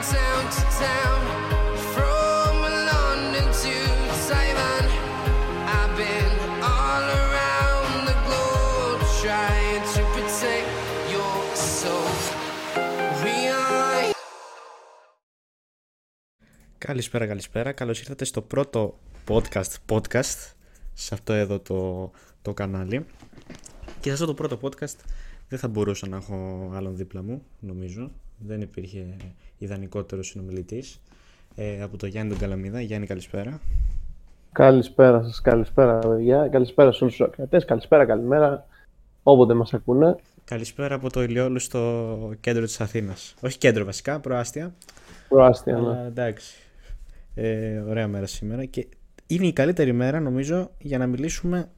town to town, from London to Taiwan. I've been all around the globe trying to protect your soul. We are. Καλησπέρα, καλησπέρα. Καλώς ήρθατε στο πρώτο podcast, podcast σε αυτό εδώ το, το κανάλι. Και σε αυτό το πρώτο podcast δεν θα μπορούσα να έχω άλλον δίπλα μου, νομίζω. Δεν υπήρχε ιδανικότερος συνομιλητής. Ε, από το Γιάννη τον Καλαμίδα. Γιάννη, καλησπέρα. Καλησπέρα σας, καλησπέρα παιδιά, καλησπέρα σε όλους τους ακρατές, καλησπέρα, καλημέρα, όποτε μας ακούνε. Καλησπέρα από το Ηλιόλου στο κέντρο της Αθήνας. Όχι κέντρο βασικά, προάστια. Προάστια, Αλλά ναι. εντάξει. Ε, ωραία μέρα σήμερα και είναι η καλύτερη μέρα νομίζω για να μιλήσουμε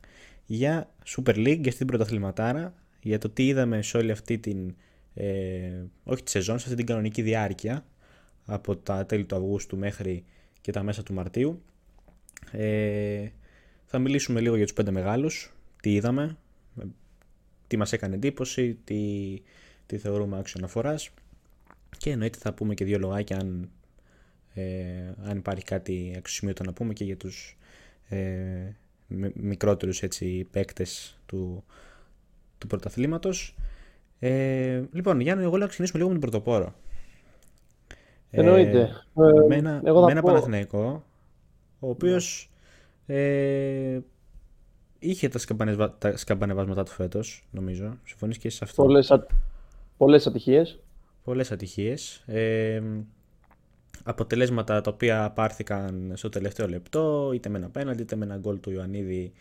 για Super League, για αυτή την πρωταθληματάρα, για το τι είδαμε σε όλη αυτή την, ε, όχι τη σεζόν, σε αυτή την κανονική διάρκεια από τα τέλη του Αυγούστου μέχρι και τα μέσα του Μαρτίου. Ε, θα μιλήσουμε λίγο για τους πέντε μεγάλους, τι είδαμε, ε, τι μας έκανε εντύπωση, τι, τι θεωρούμε άξιο αναφοράς και εννοείται θα πούμε και δύο λογάκια αν, ε, αν υπάρχει κάτι αξιοσημείωτο να πούμε και για τους ε, μι- μικρότερους έτσι παίκτες του, του πρωταθλήματος. Ε, λοιπόν, Γιάννη, εγώ λέω να ξεκινήσουμε λίγο με τον πρωτοπόρο. Εννοείται. Ε, Ε, με ένα, εγώ θα με ένα πω- Παναθηναϊκό, ο οποίος ε, είχε τα, σκαμπανεβα, τα σκαμπανεβάσματά του φέτος, νομίζω. Συμφωνείς και εσύ σε αυτό; Πολλές, α... πολλές ατυχίες. πολλές ατυχίες. Ε, αποτελέσματα τα οποία πάρθηκαν στο τελευταίο λεπτό, είτε με ένα πέναλτι, είτε με ένα γκολ του Ιωαννίδη,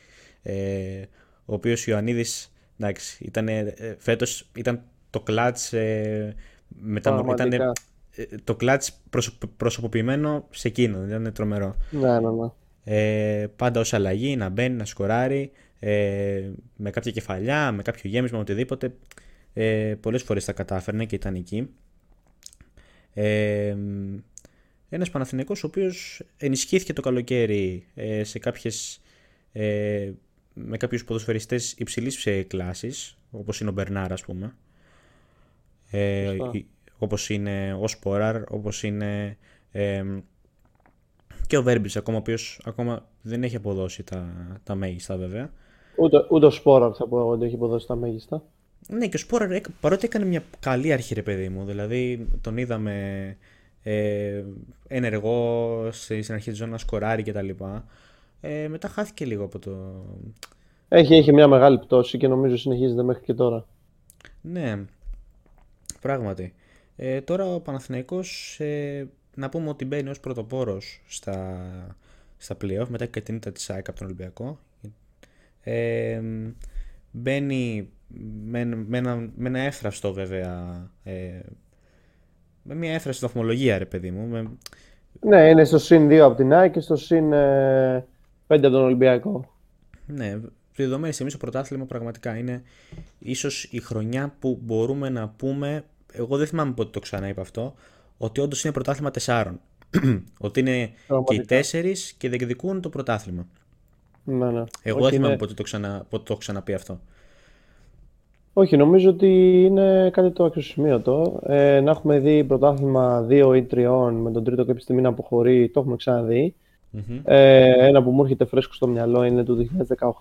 ε, ο οποίος Ιωαννίδης, εντάξει, ήταν, ε, φέτος ήταν το κλάτς, ε, μετα- ήταν, Πραγματικά. ε, το κλάτς προσωπ- προσωποποιημένο σε εκείνο, ήταν τρομερό. Ναι, ναι, ναι. Ε, πάντα ως αλλαγή, να μπαίνει, να σκοράρει, ε, με κάποια κεφαλιά, με κάποιο γέμισμα, οτιδήποτε. Ε, πολλές φορές τα κατάφερνε και ήταν εκεί. Ε, ένας Παναθηναϊκός ο οποίος ενισχύθηκε το καλοκαίρι ε, σε κάποιες, ε, με κάποιους ποδοσφαιριστές υψηλής ε, κλάσης, όπως είναι ο Μπερνάρ ας πούμε. Ε, Σωστά. η- όπως είναι ο Σπόραρ, όπως είναι ε, και ο Βέρμπιτς ακόμα, ο οποίος ακόμα δεν έχει αποδώσει τα, τα μέγιστα βέβαια. Ούτε, ούτε ο Σπόρα θα πω εγώ ότι έχει υποδώσει τα μέγιστα. Ναι, και ο Σπόραρ έκα- παρότι έκανε μια καλή αρχή, ρε παιδί μου. Δηλαδή τον είδαμε ε, ενεργό στη- στην αρχή της ζώνης να σκοράρει κτλ. Ε, μετά χάθηκε λίγο από το. Έχει, έχει μια μεγάλη πτώση και νομίζω συνεχίζεται μέχρι και τώρα. Ναι, πράγματι. Ε, τώρα ο Παναθηναϊκός ε, να πούμε ότι μπαίνει ως πρωτοπόρος στα, στα play-off μετά και την ήττα της ΑΕΚ από τον Ολυμπιακό. Ε, μπαίνει με, ένα- με, ένα, με ένα έφραυστο βέβαια ε, με μια έφραστη βαθμολογία ρε παιδί μου με, Ναι, είναι στο συν 2 από την ΑΕΚ και στο συν ε, 5 από τον Ολυμπιακό. Ναι, δεδομένης στιγμή στο πρωτάθλημα πραγματικά είναι ίσως η χρονιά που μπορούμε να πούμε, εγώ δεν θυμάμαι πότε το ξαναείπα αυτό, ότι όντως είναι πρωτάθλημα τεσσάρων. ότι είναι και οι Πραγματικά. τέσσερις και διεκδικούν το πρωτάθλημα. Ναι, ναι. Εγώ Όχι, δεν θυμάμαι είναι- πότε το, ξανα, πότε το έχω ξαναπεί αυτό. Όχι, νομίζω ότι είναι κάτι το αξιοσημείωτο. Ε, να έχουμε δει πρωτάθλημα 2 ή 3 με τον τρίτο κάποια στιγμή να αποχωρεί, το έχουμε ξαναδεί. Μμμ. Ε, ένα που μου έρχεται φρέσκο στο μυαλό είναι του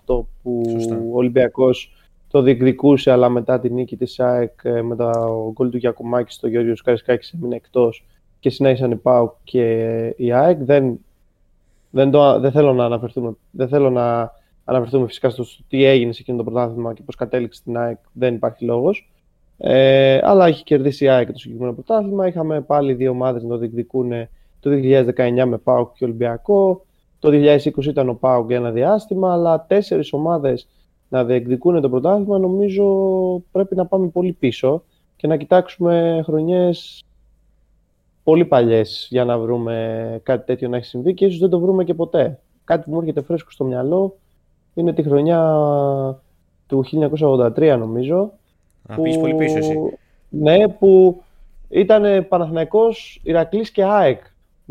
2018 που Σωστά. ο Ολυμπιακός το διεκδικούσε αλλά μετά τη νίκη της ΑΕΚ ε, με το γκολ του Γιακουμάκης στο Γιώργο Καρισκάκης έμεινε εκτός και συνέχισαν η ΠΑΟΚ και η ΑΕΚ. Δεν, δεν, το, δεν, θέλω να αναφερθούμε, δεν θέλω να αναφερθούμε φυσικά στο τι έγινε σε εκείνο το πρωτάθλημα και πώς κατέληξε στην ΑΕΚ, δεν υπάρχει λόγος. Ε, αλλά έχει κερδίσει η ΑΕΚ το συγκεκριμένο πρωτάθλημα. Είχαμε πάλι δύο ομάδες να το διεκδικούν το 2019 με ΠΑΟΚ και Ολυμπιακό. Το 2020 ήταν ο ΠΑΟΚ για ένα διάστημα, αλλά τέσσερις ομάδες να διεκδικούν το πρωτάθλημα νομίζω πρέπει να πάμε πολύ πίσω και να κοιτάξουμε χρονιές πολύ παλιές για να βρούμε κάτι τέτοιο να έχει συμβεί και ίσως δεν το βρούμε και ποτέ. Κάτι που μου έρχεται φρέσκο στο μυαλό είναι τη χρονιά του 1983 νομίζω. Α, πήγες πολύ πίσω εσύ. Ναι, που ήταν Παναθηναϊκός, Ηρακλής και ΑΕΚ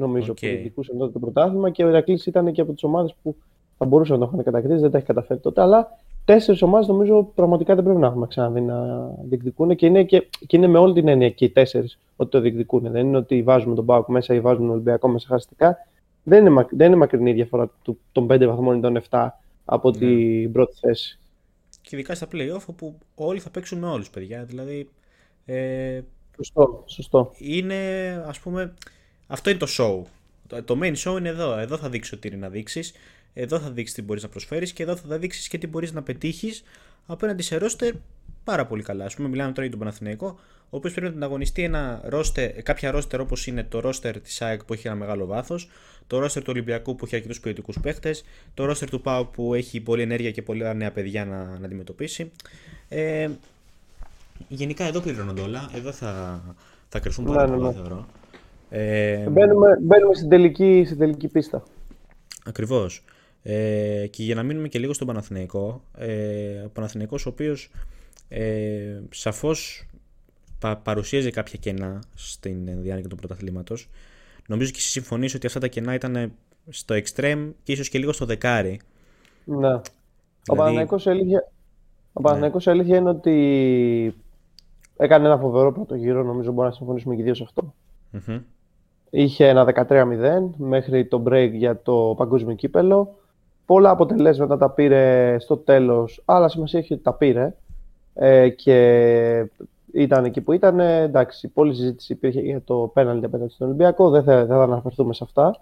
νομίζω Οκ. που διεκδικούσαν τότε το πρωτάθλημα και ο Ηρακλής ήταν και από τις ομάδες που θα μπορούσαν να το είχαν κατακτήσει, δεν τα έχει καταφέρει τότε, αλλά τέσσερις ομάδες νομίζω πραγματικά δεν πρέπει να έχουμε ξαναδεί να διεκδικούν και είναι, και, και είναι με όλη την έννοια και οι τέσσερις ότι το διεκδικούν. Δεν είναι ότι βάζουμε τον Πάοκ μέσα ή βάζουμε τον Ολυμπιακό μέσα χαριστικά. Δεν είναι, δεν είναι μακρινή η διαφορά των 5 βαθμών ή των 7 από ναι. την πρώτη θέση. Και ειδικά στα playoff όπου όλοι θα παίξουν με όλους, παιδιά. Δηλαδή. Ε, σωστό, σωστό. Είναι, ας πούμε, αυτό είναι το show. Το main show είναι εδώ. Εδώ θα δείξει ό,τι είναι να δείξεις. Εδώ θα δείξεις τι μπορείς να προσφέρεις και εδώ θα δείξεις και τι μπορείς να πετύχεις απέναντι σε ρόστερ πάρα πολύ καλά. Α πούμε, μιλάμε τώρα για τον Παναθηναϊκό, ο οποίος πρέπει να αγωνιστεί ένα ρόστερ, κάποια ρόστερ όπως είναι το ρόστερ της ΑΕΚ που έχει ένα μεγάλο βάθος, το ρόστερ του Ολυμπιακού που έχει αρκετούς ποιοτικούς παίχτες, το ρόστερ του ΠΑΟ που έχει πολλή ενέργεια και πολλά νέα παιδιά να, να αντιμετωπίσει. Ε, γενικά εδώ πληρώνονται όλα. Εδώ θα, θα κρυφθούν πάρα ναι, ναι, πολλά, ναι. θεωρώ. Ε, μπαίνουμε, μπαίνουμε στην, τελική, στην τελική πίστα. Ακριβώς. Ε, και για να μείνουμε και λίγο στον Παναθηναϊκό, ε, ο Παναθηναϊκός ο οποίος ε, σαφώς πα, παρουσίαζε κάποια κενά στην διάρκεια του πρωταθλήματος. Νομίζω και εσύ συμφωνείς ότι αυτά τα κενά ήταν στο extreme και ίσως και λίγο στο δεκάρι. Ναι. Δηλαδή... Ο Παναθηναϊκός αλήθεια, ο Παναθηναϊκός ναι. αλήθεια είναι ότι έκανε ένα φοβερό πρώτο γύρο, νομίζω μπορεί να συμφωνήσουμε και δύο σε αυτό. Mm-hmm. Είχε ένα 13-0 μέχρι το break για το παγκόσμιο κύπελο πολλά αποτελέσματα τα πήρε στο τέλος, αλλά σημασία έχει ότι τα πήρε ε, και ήταν εκεί που ήταν. Εντάξει, πολλή συζήτηση υπήρχε για το πέναλτι απέναντι στον Ολυμπιακό, δεν θα, δεν θα αναφερθούμε σε αυτά.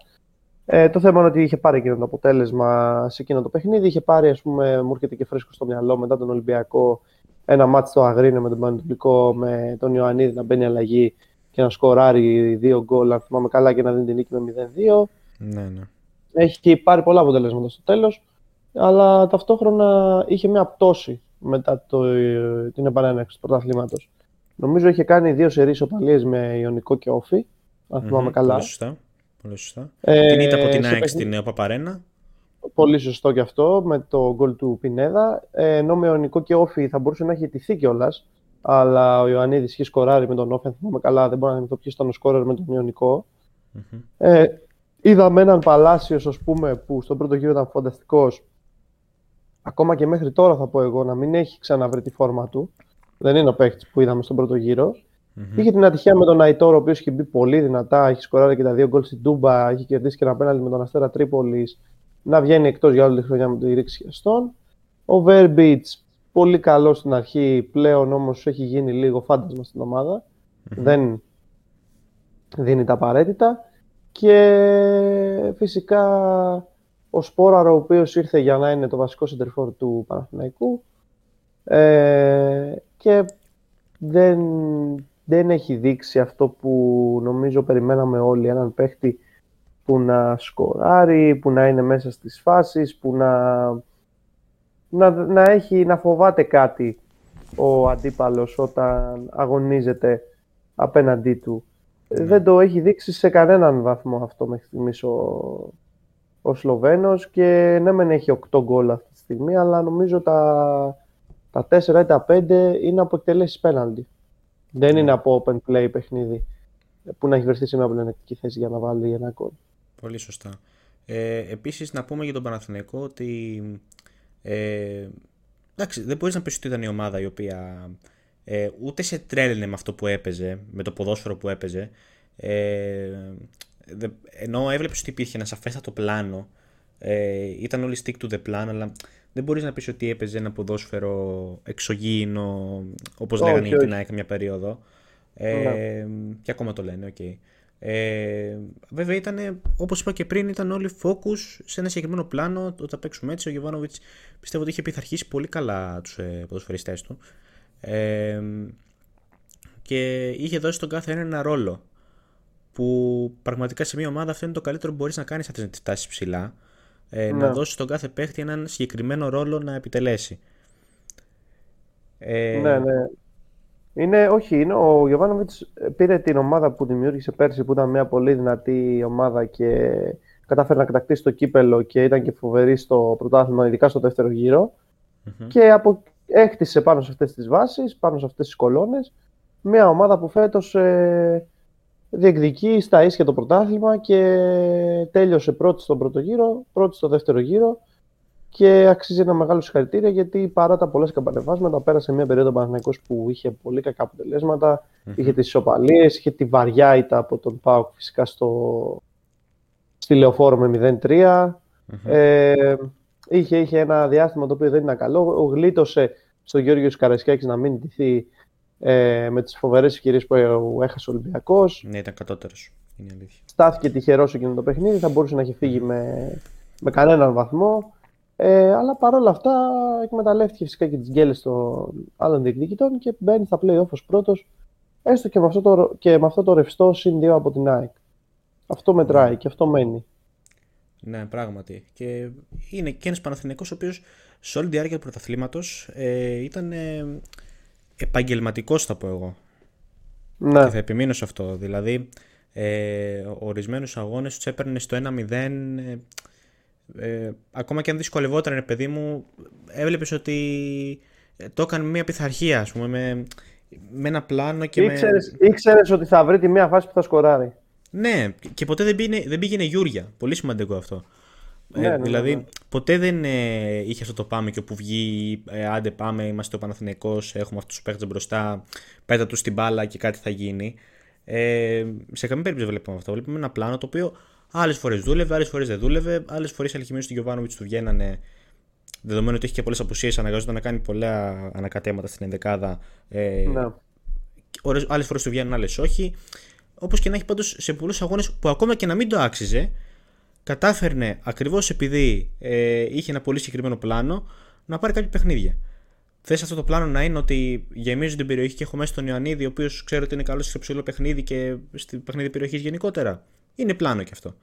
Ε, το θέμα είναι ότι είχε πάρει εκείνο το αποτέλεσμα σε εκείνο το παιχνίδι. Είχε πάρει, ας πούμε, μου έρχεται και φρέσκο στο μυαλό μετά τον Ολυμπιακό ένα μάτι στο Αγρίνο με τον Πανετολικό με τον Ιωαννίδη να μπαίνει αλλαγή και να σκοράρει δύο γκολ, αν θυμάμαι καλά, και να δίνει την νίκη με 0-2. Ναι, ναι. Έχει πάρει πολλά αποτελέσματα στο τέλος, αλλά ταυτόχρονα είχε μια πτώση μετά το, την επανέναρξη του πρωταθλήματος. Νομίζω είχε κάνει δύο σερί οπαλίες με Ιωνικό και Όφη, αν θυμάμαι καλά. Πολύ σωστά. Πολύ σωστά. Ε, την ήττα από την ΑΕΚ στην Νέο Παπαρένα. Πολύ σωστό και αυτό με το γκολ του Πινέδα. Ε, ενώ με Ιωνικό και Όφη θα μπορούσε να έχει αιτηθεί κιόλας. Αλλά ο Ιωαννίδης είχε σκοράρει με τον Όφη, αν θυμάμαι καλά. Δεν μπορεί να το ήταν ο σκόρερ με τον Ιωνικό. Mm-hmm. Ε, Είδαμε έναν Παλάσιος, ας πούμε, που στον πρώτο γύρο ήταν φανταστικός. Ακόμα και μέχρι τώρα θα πω εγώ να μην έχει ξαναβρει τη φόρμα του. Δεν είναι ο παίχτη που είδαμε στον πρώτο γύρο. Mm-hmm. Είχε την ατυχία με τον Αϊτόρο, ο οποίος είχε μπει πολύ δυνατά, έχει σκοράρει και τα δύο γκολ στην Τούμπα, έχει κερδίσει και ένα πέναλτι με τον Αστέρα Τρίπολης. Να βγαίνει εκτός για όλη τη χρονιά με τη ρήξη χεστών. Ο Βέρμπιτς, πολύ καλό στην αρχή, πλέον όμως έχει γίνει λίγο φάντασμα στην ομάδα. Mm-hmm. Δεν δίνει τα απαραίτητα. Και φυσικά ο Σπόραρο, ο οποίος ήρθε για να είναι το βασικό σεντερφόρ του Παναθηναϊκού ε, και δεν, δεν έχει δείξει αυτό που νομίζω περιμέναμε όλοι, έναν παίχτη που να σκοράρει, που να είναι μέσα στις φάσεις, που να, να, να, έχει, να φοβάται κάτι ο αντίπαλος όταν αγωνίζεται απέναντί του. Ναι. Δεν το έχει δείξει σε κανέναν βαθμό αυτό μέχρι στιγμής ο, ο Σλοβαίνος και ναι μεν έχει 8 γκολ αυτή τη στιγμή αλλά νομίζω τα, τα 4 ή τα 5 είναι από εκτελέσει πέναντι. Δεν είναι ναι. από open play παιχνίδι που να έχει βρεθεί σε μια πλεονεκτική θέση για να βάλει ένα γκολ. Πολύ σωστά. Ε, επίσης να πούμε για τον Παναθηναϊκό ότι ε, εντάξει, δεν μπορείς να πεις ότι ήταν η ομάδα η οποία ε, ούτε σε τρέλαινε με αυτό που έπαιζε, με το ποδόσφαιρο που έπαιζε. Ε, ενώ έβλεπες ότι υπήρχε ένα σαφέστατο πλάνο, ε, ήταν όλοι stick to the plan, αλλά δεν μπορείς να πεις ότι έπαιζε ένα ποδόσφαιρο εξωγήινο, όπως λέγανε για την ΑΕΚ μια περίοδο. Ε, ναι. Και ακόμα το λένε, OK. Okay. Ε, βέβαια ήταν, όπως είπα και πριν, ήταν όλοι focus σε ένα συγκεκριμένο πλάνο. Όταν θα παίξουμε έτσι, ο Γιοβάνοβιτς πιστεύω ότι είχε πειθαρχήσει πολύ καλά τους ε, ποδοσφαιριστές του και είχε δώσει τον κάθε ένα ένα ρόλο. Που πραγματικά σε μια ομάδα αυτό είναι το καλύτερο που μπορείς να κάνεις αν θες να τη ψηλά. Ε, Να ναι. δώσεις τον κάθε παίχτη έναν συγκεκριμένο ρόλο να επιτελέσει. Ε... Ναι, ναι. Είναι, όχι, είναι, ο Γιωβάνοβιτς πήρε την ομάδα που δημιούργησε πέρσι, που ήταν μια πολύ δυνατή ομάδα και κατάφερε να κατακτήσει το κύπελο και ήταν και φοβερή στο πρωτάθλημα, ειδικά στο δεύτερο Και από έκτισε πάνω σε αυτές τις βάσεις, πάνω σε αυτές τις κολόνες, μια ομάδα που φέτος ε, διεκδικεί στα ίσια το πρωτάθλημα και τέλειωσε πρώτη στον πρώτο γύρο, πρώτη στο δεύτερο γύρο και αξίζει ένα μεγάλο συγχαρητήρια γιατί παρά τα πολλά σκαμπανεβάσματα πέρασε μια περίοδο Παναθηναϊκός που είχε πολύ κακά αποτελέσματα, mm-hmm. είχε τις ισοπαλίες, είχε τη βαριά ήττα από τον ΠΑΟΚ φυσικά στο... στη Λεωφόρο με 0-3. Mm-hmm. Ε, είχε, είχε ένα διάστημα το οποίο δεν ήταν καλό. Γλίτωσε στο Γιώργο Καρασκάκης να μην ντυθεί ε, με τις φοβερές ευκαιρίες που έχασε ο Ολυμπιακός. Ναι, ήταν κατώτερος. Είναι αλήθεια. Στάθηκε τυχερός εκείνο το παιχνίδι, θα μπορούσε να έχει φύγει με, με κανέναν βαθμό. Ε, αλλά παρόλα αυτά εκμεταλλεύτηκε φυσικά και τις γκέλες των άλλων διεκδικητών και μπαίνει στα play-off ως πρώτος, έστω και με αυτό το, και με αυτό το ρευστό συν 2 από την ΑΕΚ. Αυτό μετράει και αυτό μένει. Ναι, πράγματι. Και είναι και ένας Παναθηναϊκός ο οποίος σε όλη τη διάρκεια του πρωταθλήματος ε, ήταν ε, επαγγελματικός, θα πω εγώ. Ναι. Και θα επιμείνω σε αυτό. Δηλαδή, ε, ορισμένους αγώνες τους έπαιρνε στο 1-0. Ε, ε, ακόμα και αν δυσκολευόταν, παιδί μου, έβλεπες ότι ε, το έκανε μια πειθαρχία, ας πούμε, με, με ένα πλάνο και ήξερες, με... Ήξερες ότι θα βρει τη μία φάση που θα σκοράρει. Ναι, και ποτέ δεν, πήγαινε, δεν πήγαινε Γιούρια. Πολύ σημαντικό αυτό. Ναι, ε, ναι, δηλαδή, ναι, ποτέ δεν ε, είχε αυτό το πάμε και όπου βγει, ε, άντε πάμε, είμαστε ο Παναθηναϊκός, έχουμε αυτούς τους παίχτε μπροστά, πέτα τους στην μπάλα και κάτι θα γίνει. Ε, σε καμία περίπτωση δεν βλέπουμε αυτό. Βλέπουμε ένα πλάνο το οποίο άλλες φορές δούλευε, άλλες φορές δεν δούλευε, άλλες φορές οι αλχημίε του Γιωβάνοβιτς του βγαίνανε. Δεδομένου ότι έχει και πολλές απουσίες, αναγκαζόταν να κάνει πολλά ανακατέματα στην ενδεκάδα. Ε, ναι. Άλλες φορές του βγαίνουν, άλλες όχι. Όπως και να έχει πάντως σε πολλούς αγώνες που ακόμα και να μην το άξιζε, κατάφερνε ακριβώς επειδή ε, είχε ένα πολύ συγκεκριμένο πλάνο να πάρει κάποια παιχνίδια. Θες αυτό το πλάνο να είναι ότι γεμίζω την περιοχή και έχω μέσα τον Ιωαννίδη, ο οποίος ξέρω ότι είναι καλός σε ψηλό παιχνίδι και στην παιχνίδι περιοχής γενικότερα. Είναι πλάνο κι αυτό.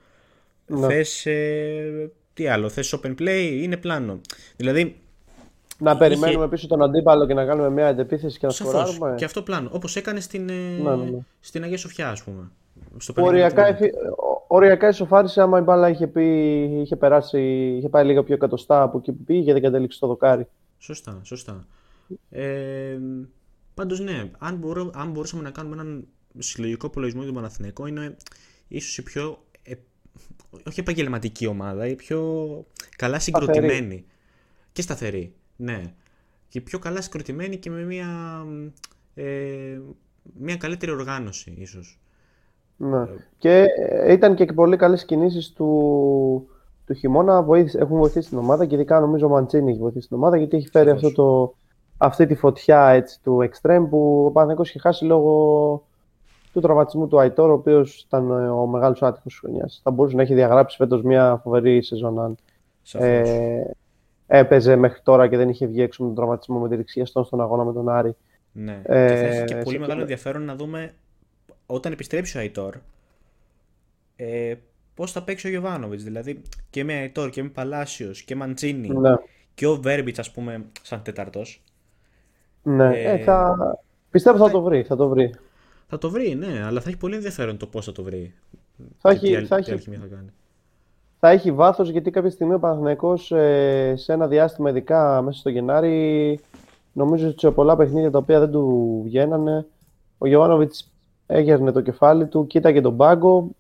Ναι. Θες. Ε, τι άλλο, θες open play, είναι πλάνο. Δηλαδή. Να είχε... περιμένουμε πίσω τον αντίπαλο και να κάνουμε μια αντεπίθεση και να σκοράρουμε. Και αυτό πλάνο. Όπως έκανε στην, ε, ναι, ναι, ναι. στην Αγία Σοφιά, ας πούμε. Στο οριακά, εφη... οριακά ισοφάρισε άμα η μπάλα είχε, πει, είχε, περάσει, είχε πάει λίγο πιο εκατοστά από εκεί που πήγε και δεν κατέληξε στο δοκάρι. Σωστά, σωστά. Ε, Πάντως ναι, αν, μπορώ, αν μπορούσαμε να κάνουμε έναν συλλογικό απολογισμό για τον Παναθηναϊκό, είναι ίσως η πιο. Ε, όχι επαγγελματική ομάδα, η πιο καλά συγκροτημένη. Και σταθερή. Ναι. Και πιο καλά συγκροτημένη και με μια, ε, μια καλύτερη οργάνωση, ίσως. Ναι. Ε, και ήταν και πολύ καλές κινήσεις του, του χειμώνα. Βοήθησε, έχουν βοηθήσει την ομάδα και ειδικά νομίζω ο Μαντσίνη έχει βοηθήσει την ομάδα γιατί έχει φέρει αυτό το, αυτή τη φωτιά έτσι, του Extreme που ο Παναγιώτης είχε χάσει λόγω του τραυματισμού του Αϊτόρ, ο οποίος ήταν ο μεγάλος άτυχος της χρονιάς. Θα μπορούσε να έχει διαγράψει φέτος μια φοβερή σεζόν αν ε, έπαιζε μέχρι τώρα και δεν είχε βγει έξω με τον τραυματισμό με τη ρηξία στον αγώνα με τον Άρη. Ναι. Ε, και θα έχει και πολύ μεγάλο ενδιαφέρον να δούμε όταν επιστρέψει ο Αϊτόρ ε, πώς θα παίξει ο Γιωβάνοβιτς. Δηλαδή και με Αϊτόρ και με Παλάσιος και Μαντσίνη ναι. και ο Βέρμπιτς, ας πούμε, σαν τέταρτο. Ναι, ε, ε, θα... πιστεύω θα το βρει. Θα το βρει. Θα το βρει, ναι, αλλά θα έχει πολύ ενδιαφέρον το πώς θα το βρει. Θα έχει, τι, θα, έχει, θα, κάνει. θα έχει βάθος γιατί κάποια στιγμή ο Παναθηναϊκός ε, σε ένα διάστημα, ειδικά μέσα στο Γενάρη, νομίζω ότι σε πολλά παιχνίδια τα οποία δεν του βγαίνανε, ο Γιωβάνοβιτς έγερνε το κεφάλι του, κοίταγε τον πάγκο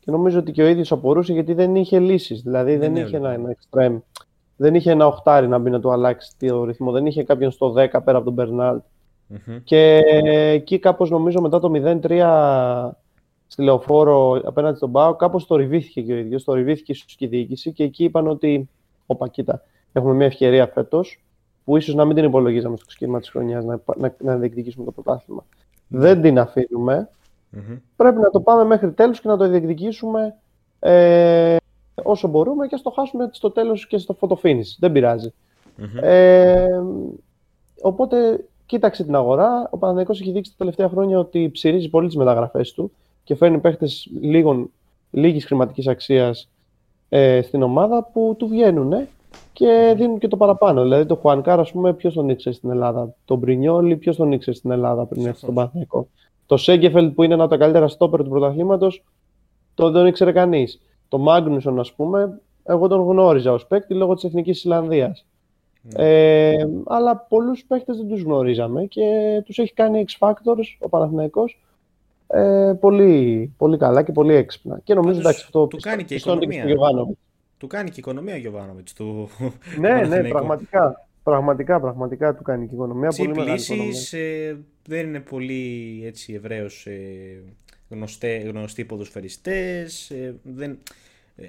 και νομίζω ότι και ο ίδιος απορούσε γιατί δεν είχε λύσεις. Δηλαδή δεν, δεν είχε ένα, ένα extreme. Δεν είχε ένα οχτάρι να μπει να του αλλάξει το ρυθμό. Δεν είχε κάποιον στο 10 πέρα από τον Μπερνάλτ. Mm-hmm. Και εκεί κάπως νομίζω μετά το 0-3 στη λεωφόρο απέναντι στον Πάο, κάπως το ριβήθηκε και ο ίδιος. Το ριβήθηκε ίσως και η διοίκηση και εκεί είπαν ότι. Όπα, κοίτα, έχουμε μια ευκαιρία φέτος που ίσως να μην την υπολογίζαμε στο ξεκίνημα της χρονιάς να, να, να διεκδικήσουμε το πρωτάθλημα. Mm-hmm. Δεν την αφήνουμε. Mm-hmm. Πρέπει να το πάμε μέχρι τέλου και να το διεκδικήσουμε ε, όσο μπορούμε και στο χάσουμε στο τέλος και στο φωτοφίνι. Δεν πειράζει. Mm-hmm. Ε, οπότε κοίταξε την αγορά. Ο Παναθηναϊκός έχει δείξει τα τελευταία χρόνια ότι ψηρίζει πολύ τις μεταγραφές του και φέρνει παίχτες λίγης χρηματικής αξίας ε, στην ομάδα που του βγαίνουν και δίνουν και το παραπάνω. Δηλαδή το Χουανκάρ, ας πούμε, ποιος τον ήξερε στην Ελλάδα; Τον Μπρινιόλι, ποιος τον ήξερε στην Ελλάδα πριν έρθει στον Παναθηναϊκό; Το Σέγκεφελτ που είναι ένα από τα καλύτερα στόπερ του πρωταθλήματος, το δεν ήξερε κανείς. Το Μάγνουσον, ας πούμε, εγώ τον γνώριζα ως παίκτη λόγω της Εθνικής Ισλανδίας. Ναι. Ε, αλλά πολλούς παίχτες δεν τους γνωρίζαμε και τους έχει κάνει X Factors ο Παναθηναϊκός ε, πολύ, πολύ καλά και πολύ έξυπνα. Και νομίζω εντάξει αυτό του κάνει και η οικονομία. Και Του κάνει και οικονομία ο Γιωβάνοβιτς. Του... Ναι, ναι, Παναθηναϊκού. πραγματικά. Πραγματικά, πραγματικά του κάνει και οικονομία. Πολύ μεγάλη οικονομία. Τσιπλήσεις ε, δεν είναι πολύ έτσι ευρέως ε, γνωστέ, γνωστοί ποδοσφαιριστές. Ε, δεν, ε,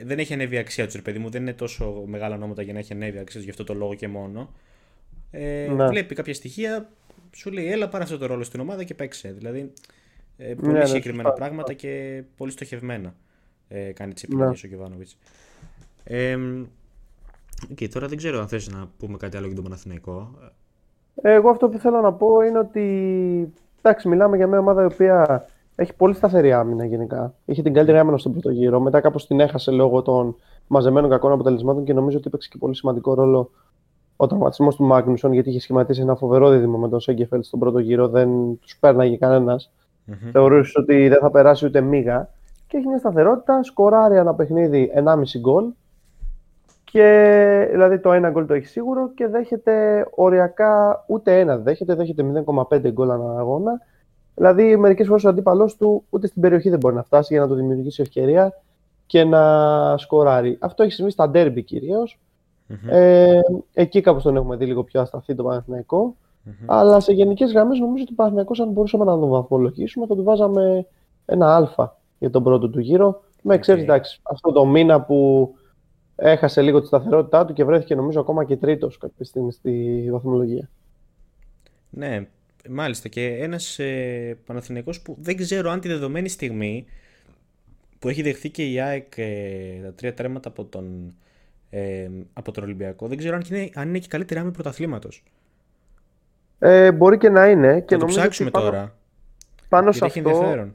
δεν έχει ανέβει η αξία τους, ρε παιδί μου. Δεν είναι τόσο μεγάλα ονόματα για να έχει ανέβει η αξία τους γι' αυτό το λόγο και μόνο. Ε, Ναι. Βλέπει κάποια στοιχεία, σου λέει έλα πάρε αυτό το ρόλο στην ομάδα και παίξε. Δηλαδή ε, πολύ ναι, συγκεκριμένα σωστά, πράγματα και πολύ στοχευμένα ε, κάνει τις Ναι. επιλογές ο Γιωβάνοβιτς. Ε, οκ, τώρα δεν ξέρω αν θες να πούμε κάτι άλλο για τον Παναθηναϊκό. Εγώ αυτό που θέλω να πω είναι ότι εντάξει, μιλάμε για μια ομάδα η οποία έχει πολύ σταθερή άμυνα γενικά. Είχε την καλύτερη άμυνα στον πρώτο γύρο. Μετά κάπως την έχασε λόγω των μαζεμένων κακών αποτελεσμάτων και νομίζω ότι έπαιξε και πολύ σημαντικό ρόλο ο τραυματισμός του Μάγνουσον γιατί είχε σχηματίσει ένα φοβερό δίδυμο με τον Σένκεφελντ στον πρώτο γύρο. Δεν τους πέρναγε κανένας. Μμμ. Θεωρούσε ότι δεν θα περάσει ούτε μύγα. Και έχει μια σταθερότητα. Σκοράρει ένα παιχνίδι 1,5 γκολ. Και δηλαδή το ένα γκολ το έχει σίγουρο και δέχεται οριακά ούτε ένα δεν δέχεται, δέχεται 0,5 γκολ ανά αγώνα. Δηλαδή μερικές φορές ο αντίπαλός του ούτε στην περιοχή δεν μπορεί να φτάσει για να του δημιουργήσει ευκαιρία και να σκοράρει. Αυτό έχει συμβεί στα ντέρμπι κυρίως. Μμμ. Ε, εκεί κάπως τον έχουμε δει λίγο πιο ασταθή το Παναθηναϊκό. Μμμ. Αλλά σε γενικές γραμμές νομίζω ότι ο Παναθηναϊκός αν μπορούσαμε να τον βαθμολογήσουμε θα του βάζαμε ένα Α για τον πρώτο του γύρο. Με εξαίρεση Οκ. εντάξει, αυτό το μήνα που έχασε λίγο τη σταθερότητά του και βρέθηκε νομίζω ακόμα και τρίτος κάποια στιγμή στη βαθμολογία. Ναι, μάλιστα. Και ένας ε, Παναθηναϊκός που δεν ξέρω αν τη δεδομένη στιγμή που έχει δεχθεί και η ΑΕΚ ε, τα τρία τέρματα από τον, ε, από τον Ολυμπιακό, δεν ξέρω αν είναι, αν είναι και καλύτερη άμυνα πρωταθλήματος. Ε, μπορεί και να είναι. Και Θα το νομίζω ψάξουμε ότι πάνω, τώρα, Πάνω σε, γιατί έχει αυτό, ενδιαφέρον.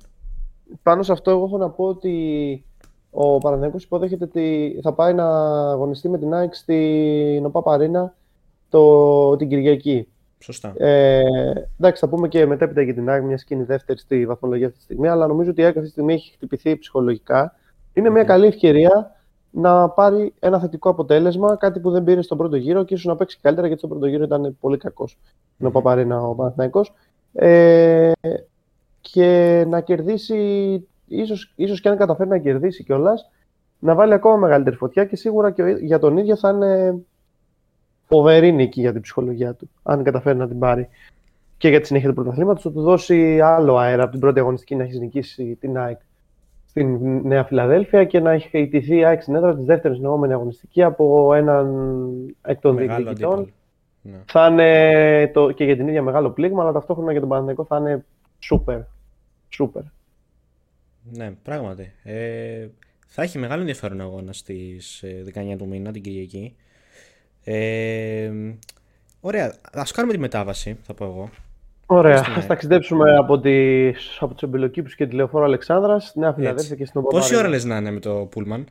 πάνω σε αυτό, εγώ έχω να πω ότι ο Παναθηναϊκός υποδέχεται ότι θα πάει να αγωνιστεί με την ΑΕΚ στην ΟΠΑΠΑΡΗΝΑ το, την Κυριακή. Σωστά. Ε, εντάξει, θα πούμε και μετέπειτα για την ΑΕΚ, μια και είναι η δεύτερη στη βαθμολογία αυτή τη στιγμή. Αλλά νομίζω ότι η ΑΕΚ αυτή τη στιγμή έχει χτυπηθεί ψυχολογικά. Είναι μια Μμμ. καλή ευκαιρία να πάρει ένα θετικό αποτέλεσμα, κάτι που δεν πήρε στον πρώτο γύρο και ίσως να παίξει καλύτερα γιατί στον πρώτο γύρο ήταν πολύ κακός. Είναι ο Παπαρίνα ο Παναθηναϊκός. Ε, και να κερδίσει, ίσως, ίσως και αν καταφέρει να κερδίσει κιόλας, να βάλει ακόμα μεγαλύτερη φωτιά και σίγουρα και ο- για τον ίδιο θα είναι φοβερή νίκη για την ψυχολογία του, αν καταφέρει να την πάρει. Και για τη συνέχεια του πρωταθλήματος, θα του δώσει άλλο αέρα από την πρώτη αγωνιστική να έχει νικήσει την ΑΕΚ στην Νέα Φιλαδέλφια και να έχει ιτηθεί η ΑΕΚ στην έδρα της δεύτερης συνεχόμενη αγωνιστική από έναν εκ των Μεγάλο διεκδικητών. αντίπαλο. Ναι. Θα είναι το, και για την ίδια μεγάλο πλήγμα, αλλά ταυτόχρονα για τον Παναθηναϊκό θα είναι σούπερ. Σούπερ. Ναι, πράγματι. Ε, θα έχει μεγάλο ενδιαφέρον αγώνας στις ε, 19 του μήνα, την Κυριακή. Ε, ωραία, ας κάνουμε τη μετάβαση, θα πω εγώ. Ωραία. Στην Α ΑΕΚ. ταξιδέψουμε από, τις, από τους εμπελοκήπου και τη λεωφόρο Αλεξάνδρας στη Νέα Φιλαδέλφια και στην Οπαπαρένα. Πόση ώρα λες να είναι με το Πούλμαν;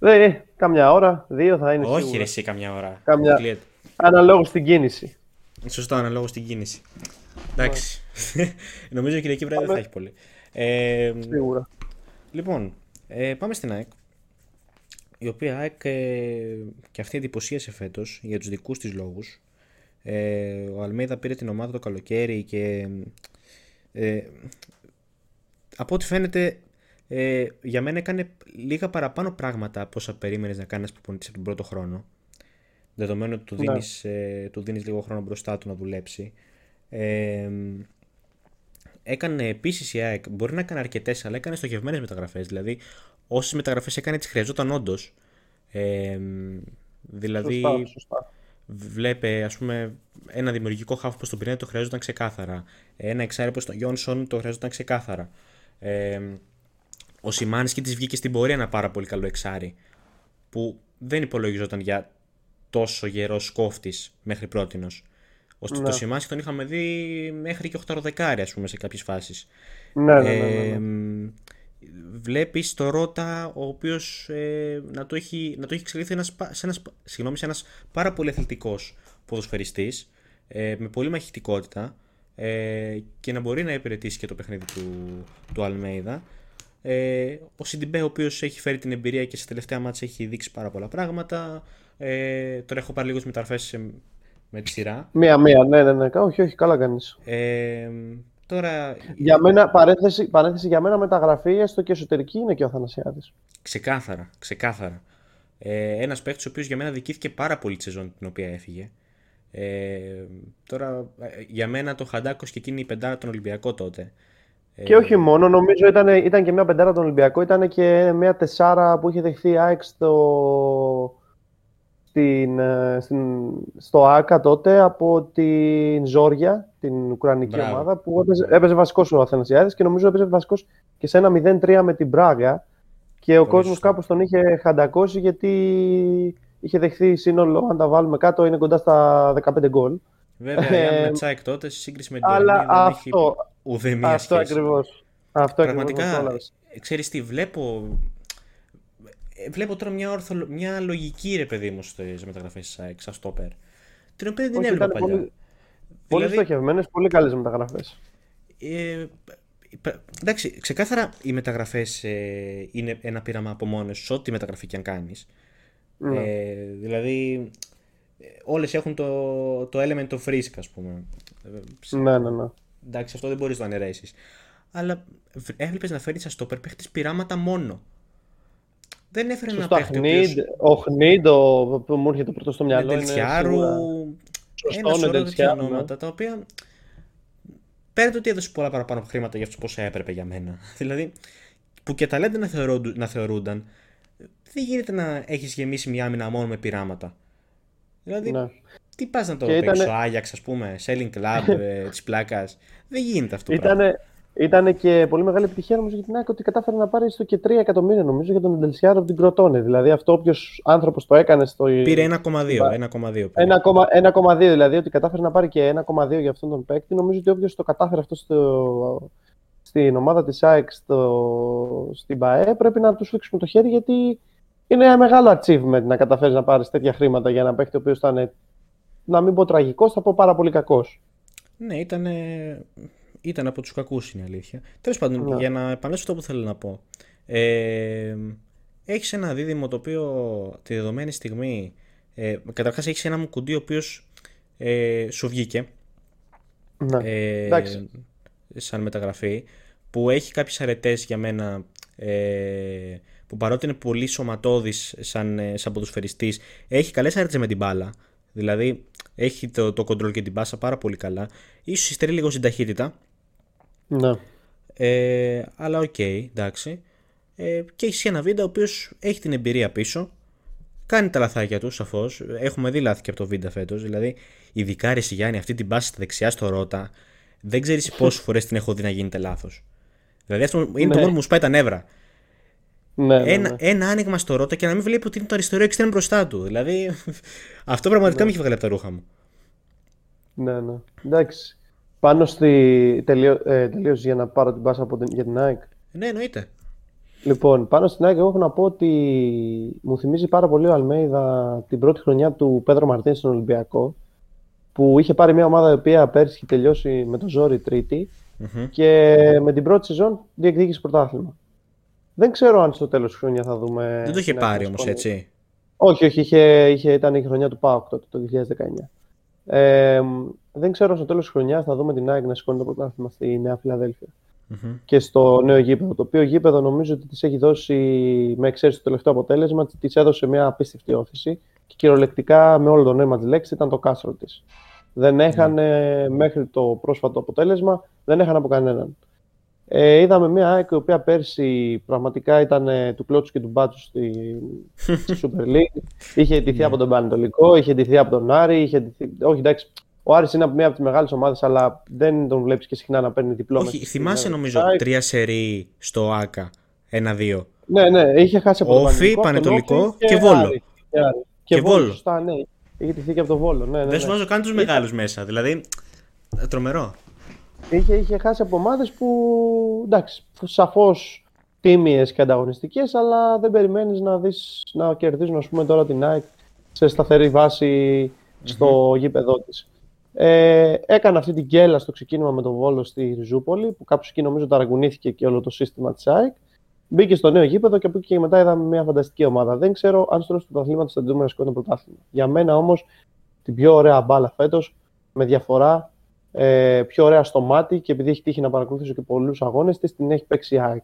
Ε, καμιά ώρα, δύο θα είναι Όχι σίγουρα. ρε εσύ καμιά ώρα. Καμιά- Αποκλείεται. Αναλόγως στην κίνηση. Σωστά, αναλόγως στην κίνηση. Εντάξει. Νομίζω η Κυριακή βράδυ δεν θα Πάμε. έχει πολύ. Ε, Σίγουρα. Λοιπόν, ε, πάμε στην ΑΕΚ. Η οποία ΑΕΚ ε, και αυτή εντυπωσίασε φέτος για τους δικούς της λόγους. Ε, ο Αλμέιδα πήρε την ομάδα το καλοκαίρι και ε, από ό,τι φαίνεται ε, για μένα έκανε λίγα παραπάνω πράγματα από όσα περίμενες να κάνει ένας προπονητής από τον πρώτο χρόνο. Δεδομένου ότι του Ναι. δίνεις, ε, του δίνεις λίγο χρόνο μπροστά του να δουλέψει. Ε, έκανε επίσης η ΑΕΚ, μπορεί να έκανε αρκετές, αλλά έκανε στοχευμένες μεταγραφές. Δηλαδή, όσες μεταγραφές έκανε, τις χρειαζόταν όντως. Ε, δηλαδή, Σωστά, σωστά. βλέπε ας πούμε ένα δημιουργικό χάφ όπως τον Πυρνέτη το χρειαζόταν ξεκάθαρα. Ένα εξάρι όπως τον Γιόνσον το χρειαζόταν ξεκάθαρα. Ε, ο Σιμάνσκι της βγήκε στην πορεία ένα πάρα πολύ καλό εξάρι που δεν υπολογιζόταν για τόσο γερό σκόφτης μέχρι πρότινος. Ώστε Ναι. το Σιμάνσκι τον είχαμε δει μέχρι και 8 δεκάρι ας πούμε σε κάποιες φάσεις. Ναι, ναι, ναι, ναι, ναι. Ε, μ, βλέπεις το Ρότα ο οποίος ε, να, το έχει, να το έχει εξελιχθεί ένας, πα- σε, ένας, συγγνώμη, σε ένας πάρα πολύ αθλητικός ποδοσφαιριστής ε, με πολύ μαχητικότητα ε, και να μπορεί να υπηρετήσει και το παιχνίδι του, του Αλμέιδα. Ε, ο Σιντιμπέ, ο οποίος έχει φέρει την εμπειρία και σε τελευταία μάτσα έχει δείξει πάρα πολλά πράγματα. Ε, τώρα έχω πάρει λίγο μεταρρυθμίσει με τη σειρά. Μία-μία, ναι, ναι, ναι. Όχι, όχι, καλά κάνεις. Ε, τώρα Για μένα, παρένθεση, παρένθεση για μένα μεταγραφή, έστω και εσωτερική, είναι και ο Αθανασιάδης. Ξεκάθαρα, ξεκάθαρα. Ε, Ένας παίκτης ο οποίος για μένα δικήθηκε πάρα πολύ τη σεζόν την οποία έφυγε. Ε, τώρα, ε, για μένα το Χαντάκος και εκείνη η πεντάρα τον Ολυμπιακό τότε. Ε, Και όχι μόνο, νομίζω ήταν, ήταν και μια πεντάρα τον Ολυμπιακό, ήταν και μια τεσσάρα που είχε δεχθεί η ΑΕΚ στο, στην, ε, στην, στο ΆΚΑ τότε από την Ζόρια, την Ουκρανική Μπράβο. ομάδα, που έπαιζε, έπαιζε βασικός ο Αθανασιάδης και νομίζω έπαιζε βασικός και σε ένα 0-3 με την Μπράγα και ο Πολύ κόσμος σωστά. κάπως τον είχε χαντακώσει γιατί είχε δεχθεί σύνολο, αν τα βάλουμε κάτω, είναι κοντά στα 15 γκολ. Βέβαια, η Ε, Άμυνα Τσάικ τότε σε σύγκριση με την Αλλά Τωρινή δεν αυτό, έχει ουδέμια αυτό σχέση. ακριβώς. Αυτό ακριβώς Πραγματικά, το έλαβες. ε, ξέρεις τι, βλέπω... ε, Βλέπω τώρα μια, ορθο, μια λογική ρε παιδί μου στις μεταγραφές της ΑΕΚ, σαν στόπερ. Την οποία δεν την Όχι, έβλεπα ήταν παλιά. πολύ- Πολύ Δηλαδή, στοχευμένες, πολύ καλές μεταγραφές. Ε, π- εντάξει, ξεκάθαρα οι μεταγραφές ε, είναι ένα πείραμα από μόνες τους, ό,τι μεταγραφή και αν κάνεις. Ναι. Ε, δηλαδή, ε, όλες έχουν το, το element of risk, ας πούμε. Ε, σε- Ναι, ναι, ναι. Εντάξει, αυτό δεν μπορείς να το αναιρέσεις. Αλλά έβλεπες να φέρνεις σαν στόπερ παίχτης πειράματα μόνο. Δεν έφερε ένα Σωστά, παίχτη ο οποίος- Χνίντ, ο Χνίντ, ο, που μου έρχεται πρώτο στο μυαλό είναι Νεντελσιάρου, σίγουρα... ένα Σωστό, σωρό τέτοια Νεντελσιάρου, ναι. ονόματα τα οποία πέρα το ότι έδωσε πολλά παραπάνω χρήματα για αυτούς πόσα έπρεπε για μένα. δηλαδή που και ταλέντα να, θεωρούνται, να θεωρούνταν δεν γίνεται να έχεις γεμίσει μια άμυνα μόνο με πειράματα. Δηλαδή Ναι. τι πας να το Και παίξεις ήτανε- στο Άγιαξ ας πούμε, selling club ε, της πλάκας. Δεν γίνεται αυτό το πράγμα. Ήτανε, ήτανε και πολύ μεγάλη επιτυχία νομίζω για την ΑΕΚ ότι κατάφερε να πάρει στο και 3 εκατομμύρια νομίζω για τον Νεντελσιάρου από την Κροτόνη. Δηλαδή αυτό όποιος άνθρωπος το έκανε στο. Πήρε 1,2. 1,2 πήρε. 1,1 δηλαδή ότι κατάφερε να πάρει και 1,2 για αυτόν τον παίκτη. Νομίζω ότι όποιος το κατάφερε αυτό στο, στην ομάδα της ΑΕΚ στο, στην ΠαΕ πρέπει να τους φίξουμε το χέρι γιατί είναι ένα μεγάλο achievement να καταφέρεις να πάρεις τέτοια χρήματα για ένα παίκτη ο οποίος ήταν, να μην πω τραγικός, θα πω πάρα πολύ κακός. Ναι, ήταν, ήταν από τους κακούς είναι η αλήθεια. Τέλος πάντων, Ναι. για να επανέλθω αυτό που θέλω να πω. Ε, έχεις ένα δίδυμο το οποίο τη δεδομένη στιγμή... Ε, καταρχάς έχεις ένα Μουκουντί ο οποίος ε, σου βγήκε Ναι. ε, εντάξει. σαν μεταγραφή που έχει κάποιες αρετές για μένα ε, που παρότι είναι πολύ σωματώδης σαν, ε, σαν ποδοσφαιριστής έχει καλές αρετές με την μπάλα δηλαδή έχει το, το control και την πάσα πάρα πολύ καλά ίσως υστερεί λίγο στην ταχύτητα ναι. ε, αλλά οκ, εντάξει ε, και έχει ένα βίντεο ο οποίος έχει την εμπειρία πίσω κάνει τα λαθάκια του σαφώς έχουμε δει λάθη και από το βίντεο φέτος δηλαδή ειδικά ρε Γιάννη αυτή την πάση στα δεξιά στο Ρότα δεν ξέρεις πόσες φορές την έχω δει να γίνεται λάθος δηλαδή αυτό είναι το Ναι. μόνο που μου σπάει τα νεύρα Ναι, ναι, ένα, ναι. ένα άνοιγμα στο Ρότα και να μην βλέπει ότι είναι το αριστερό εξτρέμ μπροστά του δηλαδή αυτό πραγματικά με έχει βγάλει από τα ρούχα μου Ναι, ναι. Εντάξει. Πάνω στη. Τελείω, ε, τελείως για να πάρω την πάσα από την, για την ΑΕΚ. ναι εννοείται Λοιπόν, πάνω στην ΑΕΚ, εγώ έχω να πω ότι μου θυμίζει πάρα πολύ ο Αλμέιδα την πρώτη χρονιά του Πέδρο Μαρτίν στον Ολυμπιακό. Που είχε πάρει μια ομάδα η οποία πέρσι είχε τελειώσει με το ζόρι τρίτη Μμμ. και με την πρώτη σεζόν διεκδίκησε πρωτάθλημα. Δεν ξέρω αν στο τέλος της χρονιάς θα δούμε. δεν το είχε την ΑΕΚ πάρει να όμως σηκώνει. έτσι Όχι, όχι, είχε, είχε, ήταν η χρονιά του ΠΑΟΚ τότε, το 2019. Ε, δεν ξέρω αν στο τέλος της χρονιάς θα δούμε την ΑΕΚ να σηκώνει το πρωτάθλημα στη Νέα Φιλαδέλφια Μμμ. και στο νέο γήπεδο. Το οποίο γήπεδο νομίζω ότι της έχει δώσει, με εξαίρεση το τελευταίο αποτέλεσμα, της έδωσε μια απίστευτη όθηση και κυριολεκτικά με όλο το νόημα της λέξης ήταν το κάστρο της. Δεν έχανε μέχρι το πρόσφατο αποτέλεσμα, δεν έχανε από κανέναν. Ε, είδαμε μια ΑΕΚ η οποία πέρσι πραγματικά ήταν ε, του κλώτσου και του μπάτσου στη, στη Super League. Είχε ντυθεί από τον Πανετολικό, είχε ντυθεί από τον Άρη. Είχε ντυθεί... Όχι, εντάξει, ο Άρης είναι από μία από τις μεγάλες ομάδες, αλλά δεν τον βλέπεις και συχνά να παίρνει διπλό. Όχι, μέσα στη θυμάσαι Νέα νομίζω ΑΕΚ. τρία σερί στο ΑΚΑ. Ένα-δύο. Ναι, ναι, είχε χάσει από τον Όφι, από τον Πανετολικό Όφι και Βόλο. Άρη. Και, Άρη. Και και, Βόλο. Βόλο. Σωστά, ναι. Είχε ντυθεί και από τον Βόλο. Ναι, ναι, Δεν σου ναι. βάζω καν τους μεγάλους μέσα. Δηλαδή, ε, τρομερό. Είχε, είχε χάσει από ομάδες που εντάξει, σαφώς τίμιες και ανταγωνιστικές, αλλά δεν περιμένεις να, δεις, να κερδίζουν ας πούμε, τώρα την ΑΕΚ σε σταθερή βάση στο γήπεδό της. Ε, έκανε αυτή την κέλα στο ξεκίνημα με τον Βόλο στη Ριζούπολη, που κάπου εκεί νομίζω ταραγγουνήθηκε και όλο το σύστημα της ΑΕΚ. Μπήκε στο νέο γήπεδο και από εκεί και μετά είδαμε μια φανταστική ομάδα. Δεν ξέρω αν στο τέλο του πρωταθλήματος θα την δούμε να σηκώνει το πρωτάθλημα. Για μένα όμως την πιο ωραία μπάλα φέτος, με διαφορά, ε, πιο ωραία στο μάτι και επειδή έχει τύχει να παρακολουθήσω και πολλούς αγώνες της, την έχει παίξει η ΑΕΚ.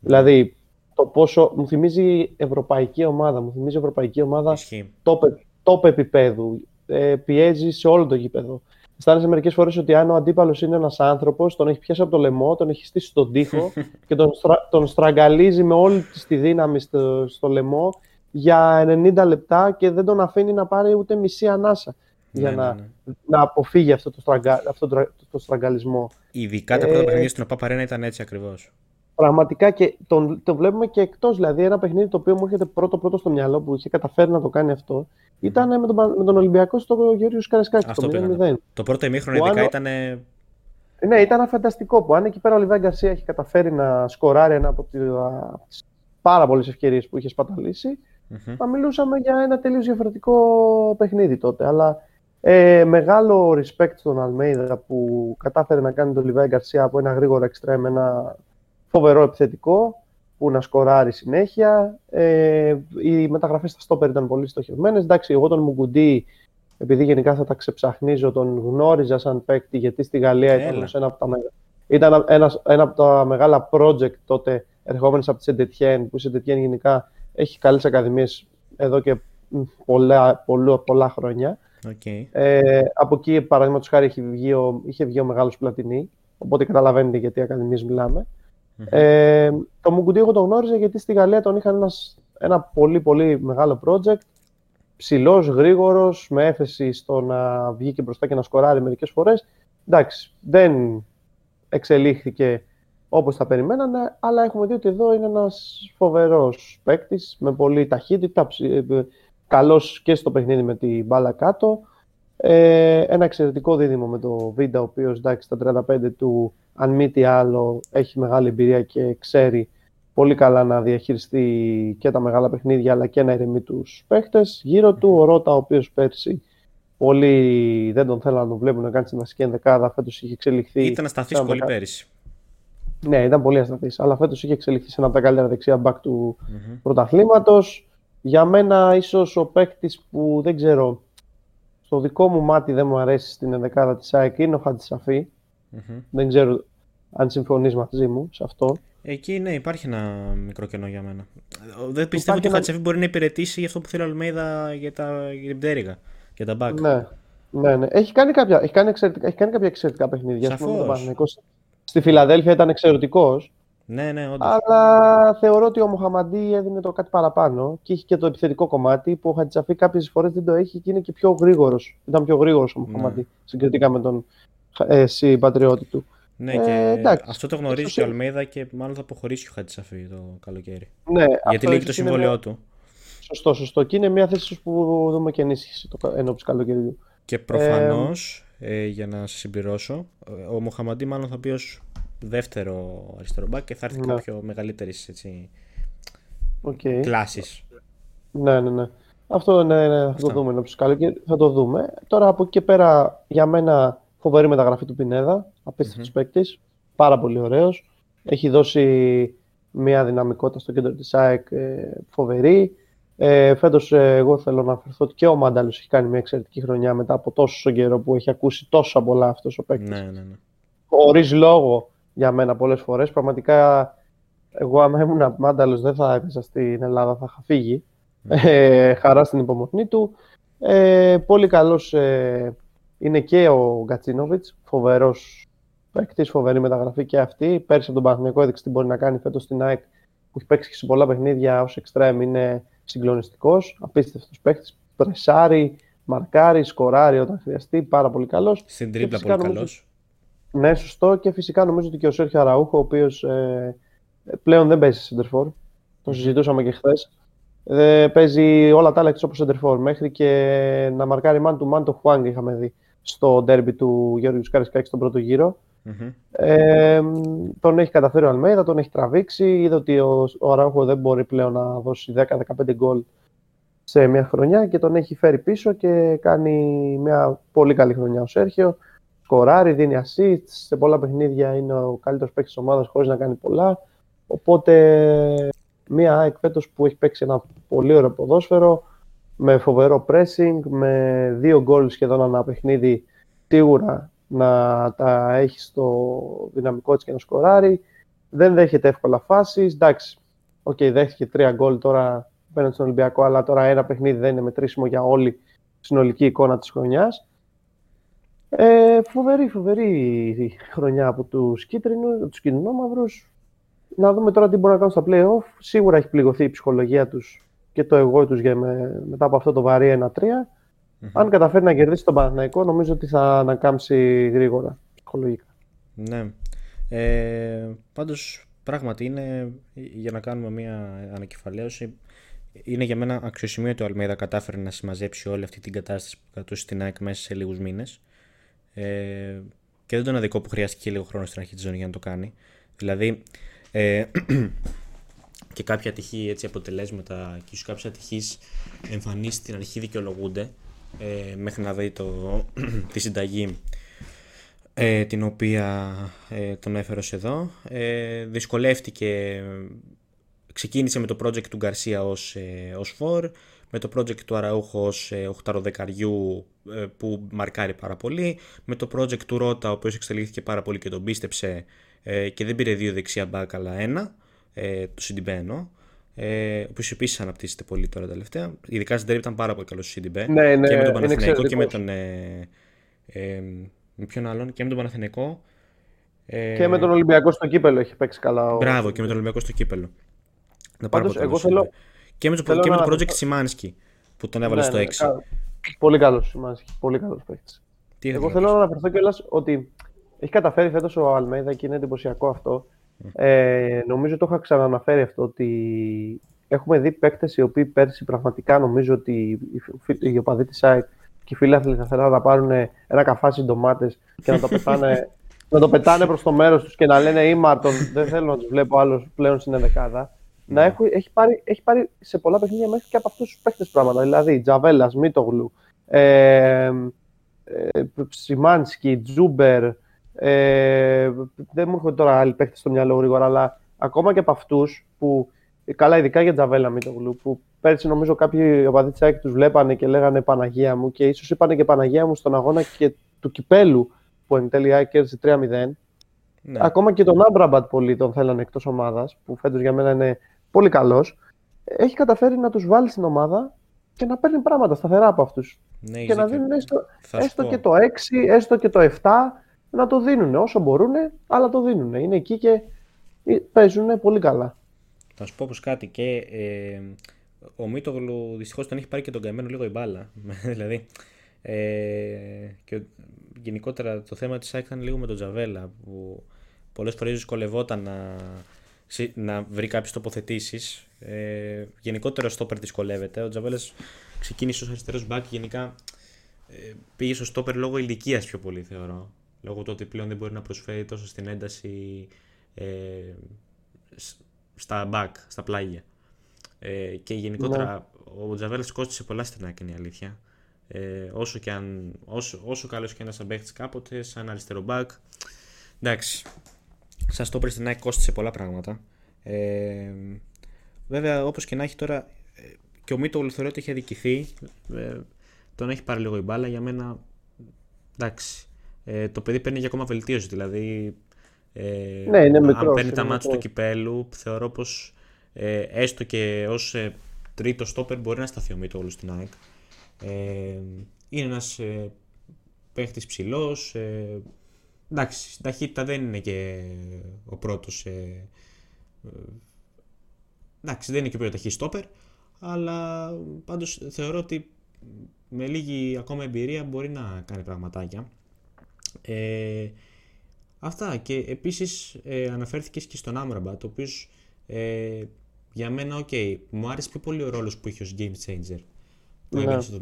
Δηλαδή, το πόσο μου θυμίζει ευρωπαϊκή ομάδα. Μου θυμίζει ευρωπαϊκή ομάδα Ισχύει. top, top επίπεδου. Ε, πιέζει σε όλο το γήπεδο. Αισθάνεσαι μερικές φορές ότι αν ο αντίπαλος είναι ένας άνθρωπος, τον έχει πιάσει από το λαιμό, τον έχει στήσει στον τοίχο και τον, στρα, τον στραγγαλίζει με όλη της τη δύναμη στο, στο λαιμό για 90 λεπτά και δεν τον αφήνει να πάρει ούτε μισή ανάσα για Ναι, να, ναι, ναι. να αποφύγει αυτό το, στραγκα, αυτό το, το στραγγαλισμό. Ειδικά τα πρώτα Ε, παιχνίδια στην ΟΠΑ Παρένα ήταν έτσι ακριβώς. Πραγματικά και τον, το βλέπουμε και εκτός. Δηλαδή, ένα παιχνίδι το οποίο μου έρχεται πρώτο-πρώτο στο μυαλό που είχε καταφέρει να το κάνει αυτό ήταν με τον, Πα- με τον Ολυμπιακό στο Γεώργιο Καρεσκάκη. Αυτό Το πήγα να 0-0. Το πρώτο ημίχρονο Ο ειδικά Άνω- ήταν. Ναι, ήταν φανταστικό που αν εκεί πέρα ο Λιβάη Γκαρσία έχει καταφέρει να σκοράρει ένα από τι πάρα πολλές ευκαιρίες που είχε σπαταλήσει, θα μιλούσαμε για ένα τελείως διαφορετικό παιχνίδι τότε. Αλλά ε, μεγάλο respect στον Αλμέιδα που κατάφερε να κάνει τον Λιβάη Γκαρσία από ένα γρήγορο εξτρέμ ένα φοβερό επιθετικό που να σκοράρει συνέχεια. Ε, οι μεταγραφές στα στόπερ ήταν πολύ στοχευμένες. Εντάξει, εγώ τον Μουγκουντή, επειδή γενικά θα τα ξεψαχνίζω, τον γνώριζα σαν παίκτη, γιατί στη Γαλλία ήταν, Έλα. ως ένα, από τα, μεγα- ήταν ένας, ένα από τα μεγάλα project τότε ερχόμενες από τη Σεντετιέν, που η Σεντετιέν γενικά έχει καλές ακαδημίες εδώ και μ, πολλά, πολλά, πολλά χρόνια. Okay. Ε, από εκεί, παραδείγματος χάρη, είχε βγει ο, είχε βγει ο μεγάλος Πλατινί. Οπότε καταλαβαίνετε γιατί ακαδημίες μιλάμε. Ε, το Μουγκουντή εγώ τον γνώριζα γιατί στη Γαλλία τον είχαν ένας, ένα πολύ πολύ μεγάλο project. Ψηλός, γρήγορος, με έφεση στο να βγει και μπροστά και να σκοράρει μερικές φορές. Εντάξει, δεν εξελίχθηκε όπως θα περιμένανε, αλλά έχουμε δει ότι εδώ είναι ένας φοβερός παίκτης με πολύ ταχύτητα, καλός και στο παιχνίδι με την μπάλα κάτω. Ε, ένα εξαιρετικό δίδυμο με το Βίντα, ο οποίος εντάξει στα 35 του, αν μη τι άλλο, έχει μεγάλη εμπειρία και ξέρει πολύ καλά να διαχειριστεί και τα μεγάλα παιχνίδια αλλά και να ηρεμεί τους παίχτες. Γύρω του ο Ρότα, ο οποίος πέρσι πολλοί δεν τον θέλαν να τον βλέπουν να κάνει στη βασική ενδεκάδα. Φέτος είχε εξελιχθεί. Ήταν ασταθής σαν πολύ δεκα- πέρυσι. Ναι, ήταν πολύ ασταθής. Αλλά φέτος είχε εξελιχθεί σε ένα από τα καλύτερα δεξιά μπακ του Μμμ. πρωταθλήματος. Για μένα, ίσως ο παίκτης που δεν ξέρω, στο δικό μου μάτι δεν μου αρέσει στην ενδεκάδα της ΑΕΚ είναι ο Χατζησαφή. Μμμ. Δεν ξέρω αν συμφωνείς μαζί μου σε αυτό. Εκεί ναι, υπάρχει ένα μικρό κενό για μένα. Δεν πιστεύω ότι ο ένα- Χατσεφή μπορεί να υπηρετήσει για αυτό που θέλει ο Αλμέιδα για, τα, για την πτέρυγα. Για τα back. Ναι. Ναι, ναι. Έχει κάνει, κάποια, έχει κάνει, εξαιρετικά, έχει κάνει κάποια εξαιρετικά παιχνίδια. Ας πούμε, με τον Σαφώς. Παναθηναϊκό. Στη Φιλαδέλφια ήταν εξαιρετικός. Ναι, ναι, όντως. Αλλά θεωρώ ότι ο Μοχαμαντή έδινε το κάτι παραπάνω και είχε και το επιθετικό κομμάτι που ο Χατζησαφή κάποιες φορές δεν το έχει και είναι και πιο γρήγορος. Ήταν πιο γρήγορος ο Μοχαμαντή Ναι. συγκριτικά με τον ε, συμπατριώτη του. Ναι, Ε, και εντάξει. αυτό το γνωρίζει Ίσως και ο είναι- Αλμέιδα και μάλλον θα αποχωρήσει ο Χατσαφή το καλοκαίρι. Ναι, Γιατί αυτό λύγει το ίσως είναι συμβόλαιό μια- του. Σωστό, σωστό. Και είναι μια θέση που δούμε και ενίσχυση το ενόψει καλοκαιριού. Και προφανώς, ε, για να σας συμπληρώσω, ε, ο Μοχαμαντή μάλλον θα πει ως δεύτερο αριστερό back και θα έρθει Ναι. κάποιο μεγαλύτερης Okay. κλάσης. Ναι, ναι, ναι. Αυτό ναι, ναι, θα Αυτά. το δούμε ενόψει καλοκαίρι. Θα το δούμε. Τώρα από εκεί και πέρα, για μένα, φοβερή μεταγραφή του Πινέδα. Απίστευτος παίκτης. Πάρα πολύ ωραίος. Έχει δώσει μια δυναμικότητα στο κέντρο της ΑΕΚ ε, φοβερή. Ε, φέτος ε, εγώ θέλω να αναφερθώ ότι και ο Μάνταλος έχει κάνει μια εξαιρετική χρονιά μετά από τόσο καιρό που έχει ακούσει τόσα πολλά αυτός ο παίκτης. Ναι, ναι, ναι. Χωρίς λόγο για μένα πολλές φορές. Πραγματικά εγώ άμα ήμουν Μάνταλος δεν θα έπαιζα στην Ελλάδα, θα είχα φύγει. Ε, χαρά στην υπομονή του. Ε, πολύ καλός ε, είναι και ο Γκατσίνοβιτς, φοβερός παίκτης, φοβερή μεταγραφή και αυτή. Πέρσι από τον Παναθηναϊκό έδειξε τι μπορεί να κάνει φέτος στην ΑΕΚ που έχει παίξει και σε πολλά παιχνίδια ως εξτρέμ, είναι συγκλονιστικός, απίστευτος παίκτης, πρεσάρει, μαρκάρει, σκοράρει όταν χρειαστεί, πάρα πολύ καλός. Στην Και τρίπλα φυσικά πολύ νομίζω- καλός. Ναι, σωστό. Και φυσικά νομίζω ότι και ο Σέρχιο Αραούχο, ο οποίος ε, πλέον δεν παίζει σε center for. Το συζητούσαμε και χθες. Ε, παίζει όλα τα άλλα εκτός από center for. Μέχρι και να μαρκάρει man to man το Χουάνγκ είχαμε δει στο ντέρμπι του Γιώργου Σκάρισκάκη στον πρώτο γύρο. Ε, τον έχει καταφέρει ο Αλμέιδα, τον έχει τραβήξει. Είδε ότι ο, ο Αραούχο δεν μπορεί πλέον να δώσει 10-15 γκολ σε μια χρονιά και τον έχει φέρει πίσω και κάνει μια πολύ καλή χρονιά ο Σέρχιο. Σκοράρει, δίνει assist, σε πολλά παιχνίδια είναι ο καλύτερος παίκτης της ομάδας χωρίς να κάνει πολλά. Οπότε μια ΑΕΚ φέτος που έχει παίξει ένα πολύ ωραίο ποδόσφαιρο με φοβερό pressing, με δύο γκολ σχεδόν ανά παιχνίδι σίγουρα να τα έχει στο δυναμικό της και να σκοράρει. Δεν δέχεται εύκολα φάσεις. Εντάξει, OK, okay, δέχτηκε τρία γκολ τώρα απέναντι στον Ολυμπιακό, αλλά τώρα ένα παιχνίδι δεν είναι μετρήσιμο για όλη τη συνολική εικόνα της χρονιάς. Ε, φοβερή, φοβερή χρονιά από τους κίτρινους, τους κίτρινο-μαύρους. Να δούμε τώρα τι μπορούν να κάνουν στα play-off. Σίγουρα έχει πληγωθεί η ψυχολογία τους και το εγώ τους για με, μετά από αυτό το βαρύ 1-3. Mm-hmm. Αν καταφέρει να κερδίσει τον Παναθηναϊκό, νομίζω ότι θα ανακάμψει γρήγορα ψυχολογικά. Ναι. Ε, πάντως, πράγματι είναι, για να κάνουμε μια ανακεφαλαίωση, είναι για μένα αξιοσημείο ότι ο Αλμέιδα κατάφερε να συμμαζέψει όλη αυτή την κατάσταση που κρατούσε στην ΑΕΚ μέσα σε λίγους μήνες. Ε, και δεν τον αδικό που χρειάστηκε λίγο χρόνο στην αρχή της ζώνη για να το κάνει. Δηλαδή, ε, και κάποια ατυχή έτσι, αποτελέσματα και ίσως κάποιες ατυχείς εμφανίσεις στην αρχή δικαιολογούνται ε, μέχρι να δει το, τη συνταγή ε, την οποία ε, τον έφερε εδώ. Ε, δυσκολεύτηκε, ξεκίνησε με το project του Γκαρσία ως, ε, ως φορ, με το project του Αραούχο ως ε, οχταροδεκαριού ε, που μαρκάρει πάρα πολύ, με το project του Ρότα ο οποίος εξελίχθηκε πάρα πολύ και τον πίστεψε ε, και δεν πήρε δύο δεξιά μπακ αλλά ένα, ε, το Σιντιμπένο. Ε, ο οποίος επίσης αναπτύσσεται πολύ τώρα τελευταία. Ειδικά στην ήταν πάρα πολύ καλός στο Σιντιμπέ. Ναι, ναι, και με τον Παναθηναϊκό και με τον. Ε, ε, με ποιον άλλον και με τον Παναθηναϊκό. Ε, και με τον Ολυμπιακό στο κύπελο έχει παίξει καλά. Ο... Μπράβο, και με τον Ολυμπιακό στο κύπελο. Πάντως, εγώ θέλω, και με το, και με το project Σιμάνσκι που τον έβαλε ναι, στο 6. Ναι, πολύ καλός Σιμάνσκι. Πολύ καλός παίκτης. Εγώ θέλω να αναφερθώ κιόλας ότι έχει καταφέρει φέτος ο Αλμέδα και είναι εντυπωσιακό αυτό. Ε, νομίζω το είχα ξαναναφέρει αυτό ότι έχουμε δει παίκτες οι οποίοι πέρσι πραγματικά νομίζω ότι οι οπαδοί της ΑΕΚ και οι φίλοι θα θέλουν να πάρουν ένα καφάσι ντομάτες και να το πετάνε, να το πετάνε προς το μέρος τους και να λένε Ήμαρτον, δεν θέλω να τους βλέπω άλλο πλέον στην ενδεκάδα να ναι. έχει, έχει, πάρει, έχει πάρει σε πολλά παιχνίδια μέχρι και από αυτούς τους παίχτες πράγματα. Δηλαδή, Τζαβέλας, Μίτογλου, ε, ε, Σιμάνσκι, Τζούμπερ. Ε, δεν μου έρχονται τώρα άλλοι παίχτες στο μυαλό γρήγορα, αλλά ακόμα και από αυτούς που. Καλά, ειδικά για Τζαβέλα Μίτογλου, που πέρσι νομίζω κάποιοι οπαδοί της τους βλέπανε και λέγανε Παναγία μου και ίσως είπανε και Παναγία μου στον αγώνα και του κυπέλου που εν τέλει η κέρδισε 3-0. Ναι. Ακόμα και τον Άμπραμπατ πολλοί τον θέλανε εκτός ομάδας, που φέτος για μένα είναι πολύ καλός, έχει καταφέρει να τους βάλει στην ομάδα και να παίρνει πράγματα σταθερά από αυτούς. Ναι, και να δίνουν έστω, έστω και το 6, έστω και το 7, να το δίνουν όσο μπορούν, αλλά το δίνουν. Είναι εκεί και παίζουν πολύ καλά. Θα σου πω πως κάτι και ε, ο Μίτογλου δυστυχώς τον έχει πάρει και τον καημένο λίγο η μπάλα. δηλαδή, ε, και γενικότερα το θέμα της ΑΕΚ ήταν λίγο με τον Τζαβέλα που πολλές φορές δυσκολευόταν να, να βρει κάποιες τοποθετήσεις. Ε, γενικότερα ο στόπερ δυσκολεύεται. Ο Τζαβέλα ξεκίνησε ως αριστερός μπακ. Γενικά ε, πήγε στο στόπερ λόγω ηλικίας πιο πολύ, θεωρώ. Λόγω του ότι πλέον δεν μπορεί να προσφέρει τόσο στην ένταση ε, στα μπακ, στα πλάγια. Ε, και γενικότερα ναι. ο Τζαβέλα κόστησε πολλά στην άκρη, είναι η αλήθεια. Ε, όσο, και αν, όσο, όσο καλός και ένας σαν κάποτε, σαν αριστερό μπακ, εντάξει, Σας το στην ΑΕΚ κόστησε πολλά πράγματα. Ε, βέβαια, όπως και να έχει τώρα, ε, και ο Μίτο θεωρώ ότι έχει αδικηθεί. Ε, τον έχει πάρει λίγο η μπάλα. Για μένα, εντάξει. Ε, το παιδί παίρνει για ακόμα βελτίωση. Δηλαδή, ε, ναι, είναι μικρός, αν παίρνει τα μάτια του κυπέλου, θεωρώ πως ε, έστω και ως ε, τρίτο στόπερ μπορεί να σταθεί ο Μίτο στην ΑΕΚ. Ε, είναι ένας ε, παίχτης ψηλός. Ε, εντάξει, ταχύτητα δεν είναι και ο πρώτος. Ε, ε, εντάξει, δεν είναι και ο πιο ταχύ στόπερ, αλλά πάντως θεωρώ ότι με λίγη ακόμα εμπειρία μπορεί να κάνει πραγματάκια. Ε, αυτά και επίσης ε, αναφέρθηκες και στον Άμραμπατ, ο οποίος ε, για μένα, OK, okay, μου άρεσε πιο πολύ ο ρόλος που είχε ως game changer. Που ναι. στο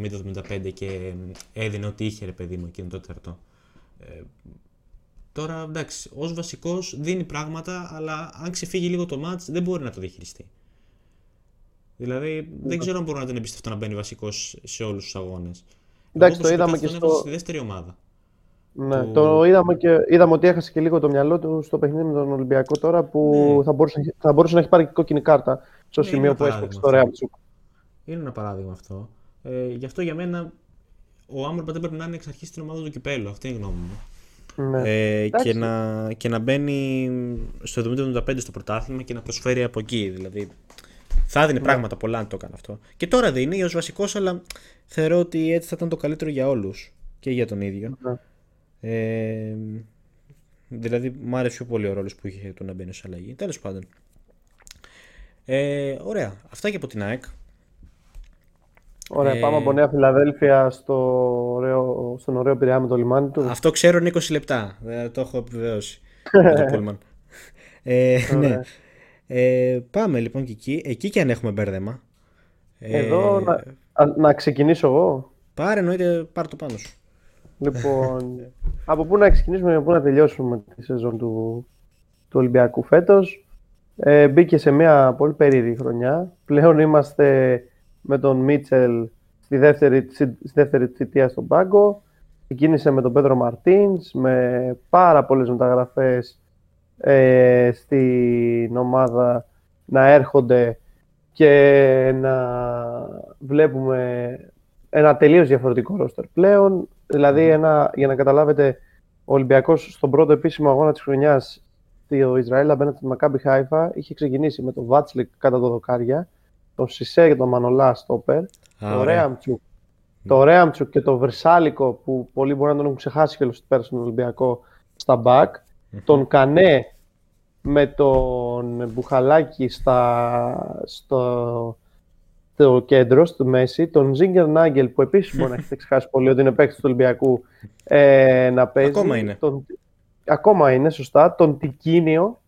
75 και έδινε ό,τι είχε ρε παιδί μου εκείνο το τέταρτο. Ε, Τώρα εντάξει, ως βασικός δίνει πράγματα, αλλά αν ξεφύγει λίγο το μάτ δεν μπορεί να το διαχειριστεί. Δηλαδή δεν ξέρω αν μπορώ να τον εμπιστευτώ να μπαίνει βασικός σε όλους τους αγώνες. Εντάξει, το είδαμε και στο. Στη δεύτερη ομάδα. Ναι, που... το είδαμε, και, είδαμε ότι έχασε και λίγο το μυαλό του στο παιχνίδι με τον Ολυμπιακό τώρα που ναι. θα, μπορούσε, θα μπορούσε να έχει πάρει και κόκκινη κάρτα στο ναι, σημείο που έσπαξε το Ρεάλ Είναι ένα παράδειγμα αυτό. Ε, γι' αυτό για μένα ο Άμερμπα δεν πρέπει να είναι εξ αρχής στην ομάδα του κυπέλου. Αυτή είναι η γνώμη μου. Ναι. Ε, και, να, και να μπαίνει στο 70-75 στο πρωτάθλημα και να προσφέρει από εκεί. Δηλαδή Θα δίνει πράγματα πολλά αν το έκανε αυτό. Και τώρα δίνει ως βασικός, αλλά θεωρώ ότι έτσι θα ήταν το καλύτερο για όλους και για τον ίδιο. Ναι. Ε, δηλαδή, μου άρεσε πιο πολύ ο ρόλος που είχε το να μπαίνει σε αλλαγή. Τέλος πάντων. Ε, ωραία. Αυτά και από την ΑΕΚ. Ωραία, Ε, πάμε από Νέα Φιλαδέλφια στο ωραίο, στον ωραίο Πειραιά με το λιμάνι του. Αυτό ξέρω είναι 20 λεπτά. Δεν το έχω επιβεβαιώσει. με το Pullman. Ε, ναι. Ωραία. Ε, πάμε λοιπόν και εκεί. Εκεί και αν έχουμε μπέρδεμα. Ε, Εδώ να, α, να ξεκινήσω εγώ. Πάρε εννοείται, πάρε το πάνω σου. Λοιπόν, από πού να ξεκινήσουμε και από πού να τελειώσουμε τη σεζόν του, του Ολυμπιακού φέτος. Ε, μπήκε σε μια πολύ περίεργη χρονιά. Πλέον είμαστε με τον Μίτσελ στη δεύτερη, στη δεύτερη θητεία στον πάγκο. Ξεκίνησε με τον Πέντρο Μαρτίνς, με πάρα πολλές μεταγραφές ε, στην ομάδα να έρχονται και να βλέπουμε ένα τελείως διαφορετικό ρόστερ πλέον. Δηλαδή, ένα, για να καταλάβετε, ο Ολυμπιακός στον πρώτο επίσημο αγώνα της χρονιάς στο Ισραήλ απέναντι στη Μακάμπι Χάιφα είχε ξεκινήσει με τον Βάτσλικ κάτω απ' τα δοκάρια, τον Σισέ και τον Μανολά στόπερ, Α, το ωραία. Ρέαμπτσιουκ, το Ρέαμπτσιουκ και το Βερσάλικο που πολλοί μπορεί να τον έχουν ξεχάσει και πέρασε στον Ολυμπιακό στα μπακ, τον Κανέ με τον Μπουχαλάκη στα, στο, στο κέντρο, στο μέση, τον Ζίνκερναγκελ που επίσης μπορεί να έχετε ξεχάσει πολύ ότι είναι παίκτης του Ολυμπιακού ε, να παίζει. Ακόμα είναι. Τον, ακόμα είναι, σωστά. Τον Τικίνιο